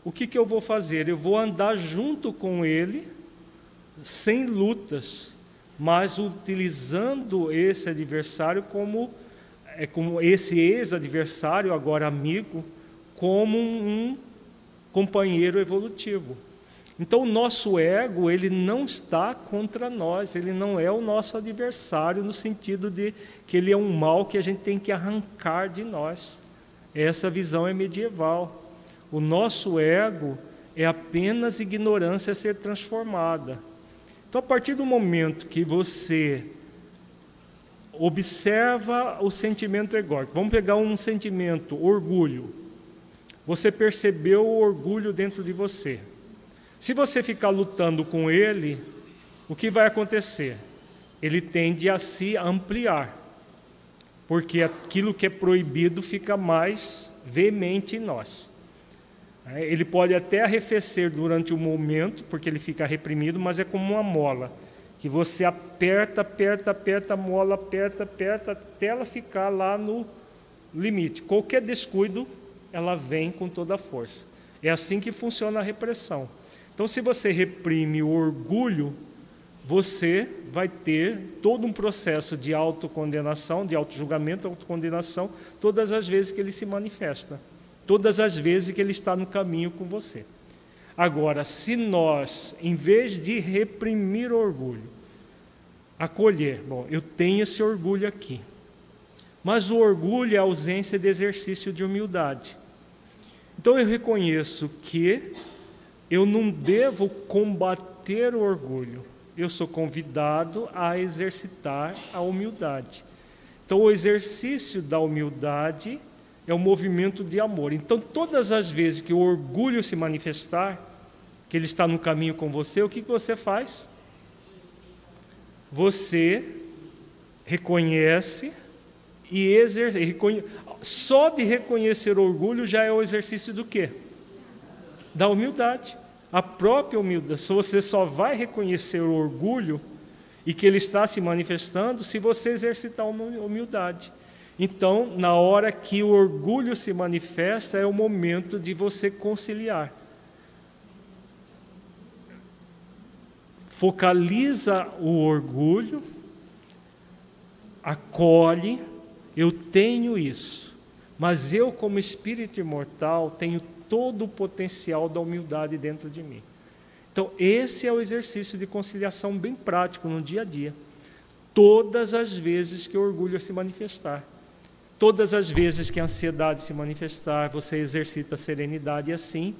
o que, que eu vou fazer? Eu vou andar junto com ele, sem lutas, mas utilizando esse adversário como, é, como esse ex-adversário, agora amigo, como um companheiro evolutivo. Então, o nosso ego, ele não está contra nós, ele não é o nosso adversário no sentido de que ele é um mal que a gente tem que arrancar de nós. Essa visão é medieval. O nosso ego é apenas ignorância a ser transformada. Então, a partir do momento que você observa o sentimento egóico, vamos pegar um sentimento, orgulho. Você percebeu o orgulho dentro de você. Se você ficar lutando com ele, o que vai acontecer? Ele tende a se ampliar, porque aquilo que é proibido fica mais veemente em nós. É, ele pode até arrefecer durante o momento, porque ele fica reprimido, mas é como uma mola, que você aperta, aperta, aperta mola, aperta, aperta, até ela ficar lá no limite. Qualquer descuido, ela vem com toda a força. É assim que funciona a repressão. Então, se você reprime o orgulho, você vai ter todo um processo de autocondenação, de autojulgamento, autocondenação, todas as vezes que ele se manifesta, todas as vezes que ele está no caminho com você. Agora, se nós, em vez de reprimir o orgulho, acolher, bom, eu tenho esse orgulho aqui, mas o orgulho é a ausência de exercício de humildade. Então eu reconheço que eu não devo combater o orgulho, eu sou convidado a exercitar a humildade. Então, o exercício da humildade é um movimento de amor. Então, todas as vezes que o orgulho se manifestar, que ele está no caminho com você, o que você faz? Você reconhece e exerce. Só de reconhecer o orgulho já é o exercício do quê? Da humildade a própria humildade. Você só vai reconhecer o orgulho e que ele está se manifestando se você exercitar uma humildade. Então, na hora que o orgulho se manifesta, é o momento de você conciliar. Focaliza o orgulho, acolhe, eu tenho isso, mas eu, como espírito imortal, tenho todo o potencial da humildade dentro de mim. Então, esse é o exercício de conciliação bem prático no dia a dia. Todas as vezes que o orgulho se manifestar, todas as vezes que a ansiedade se manifestar, você exercita a serenidade e assim,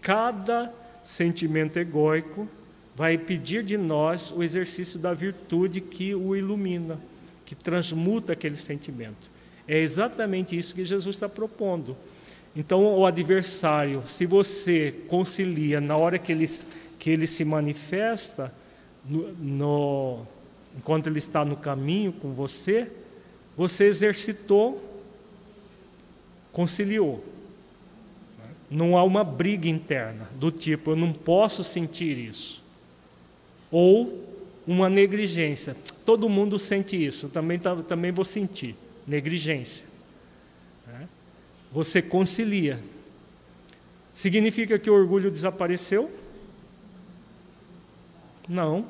cada sentimento egóico vai pedir de nós o exercício da virtude que o ilumina, que transmuta aquele sentimento. É exatamente isso que Jesus está propondo. Então, o adversário, se você concilia na hora que ele, que ele se manifesta, no, no, enquanto ele está no caminho com você, você exercitou, conciliou. Não há uma briga interna do tipo, eu não posso sentir isso. Ou uma negligência. Todo mundo sente isso, também, tá, também vou sentir. Negligência. Você concilia. Significa que o orgulho desapareceu? Não.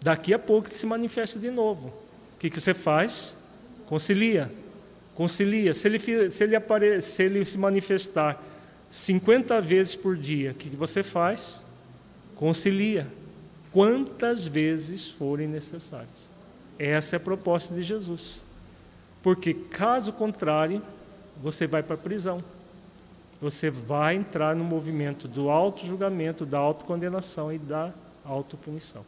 Daqui a pouco se manifesta de novo. O que, que você faz? Concilia. Concilia. Se ele, se, ele apare, se ele se manifestar 50 vezes por dia, o que, que você faz? Concilia. Quantas vezes forem necessárias. Essa é a proposta de Jesus. Porque, caso contrário, você vai para a prisão. Você vai entrar no movimento do auto-julgamento, da autocondenação e da autopunição.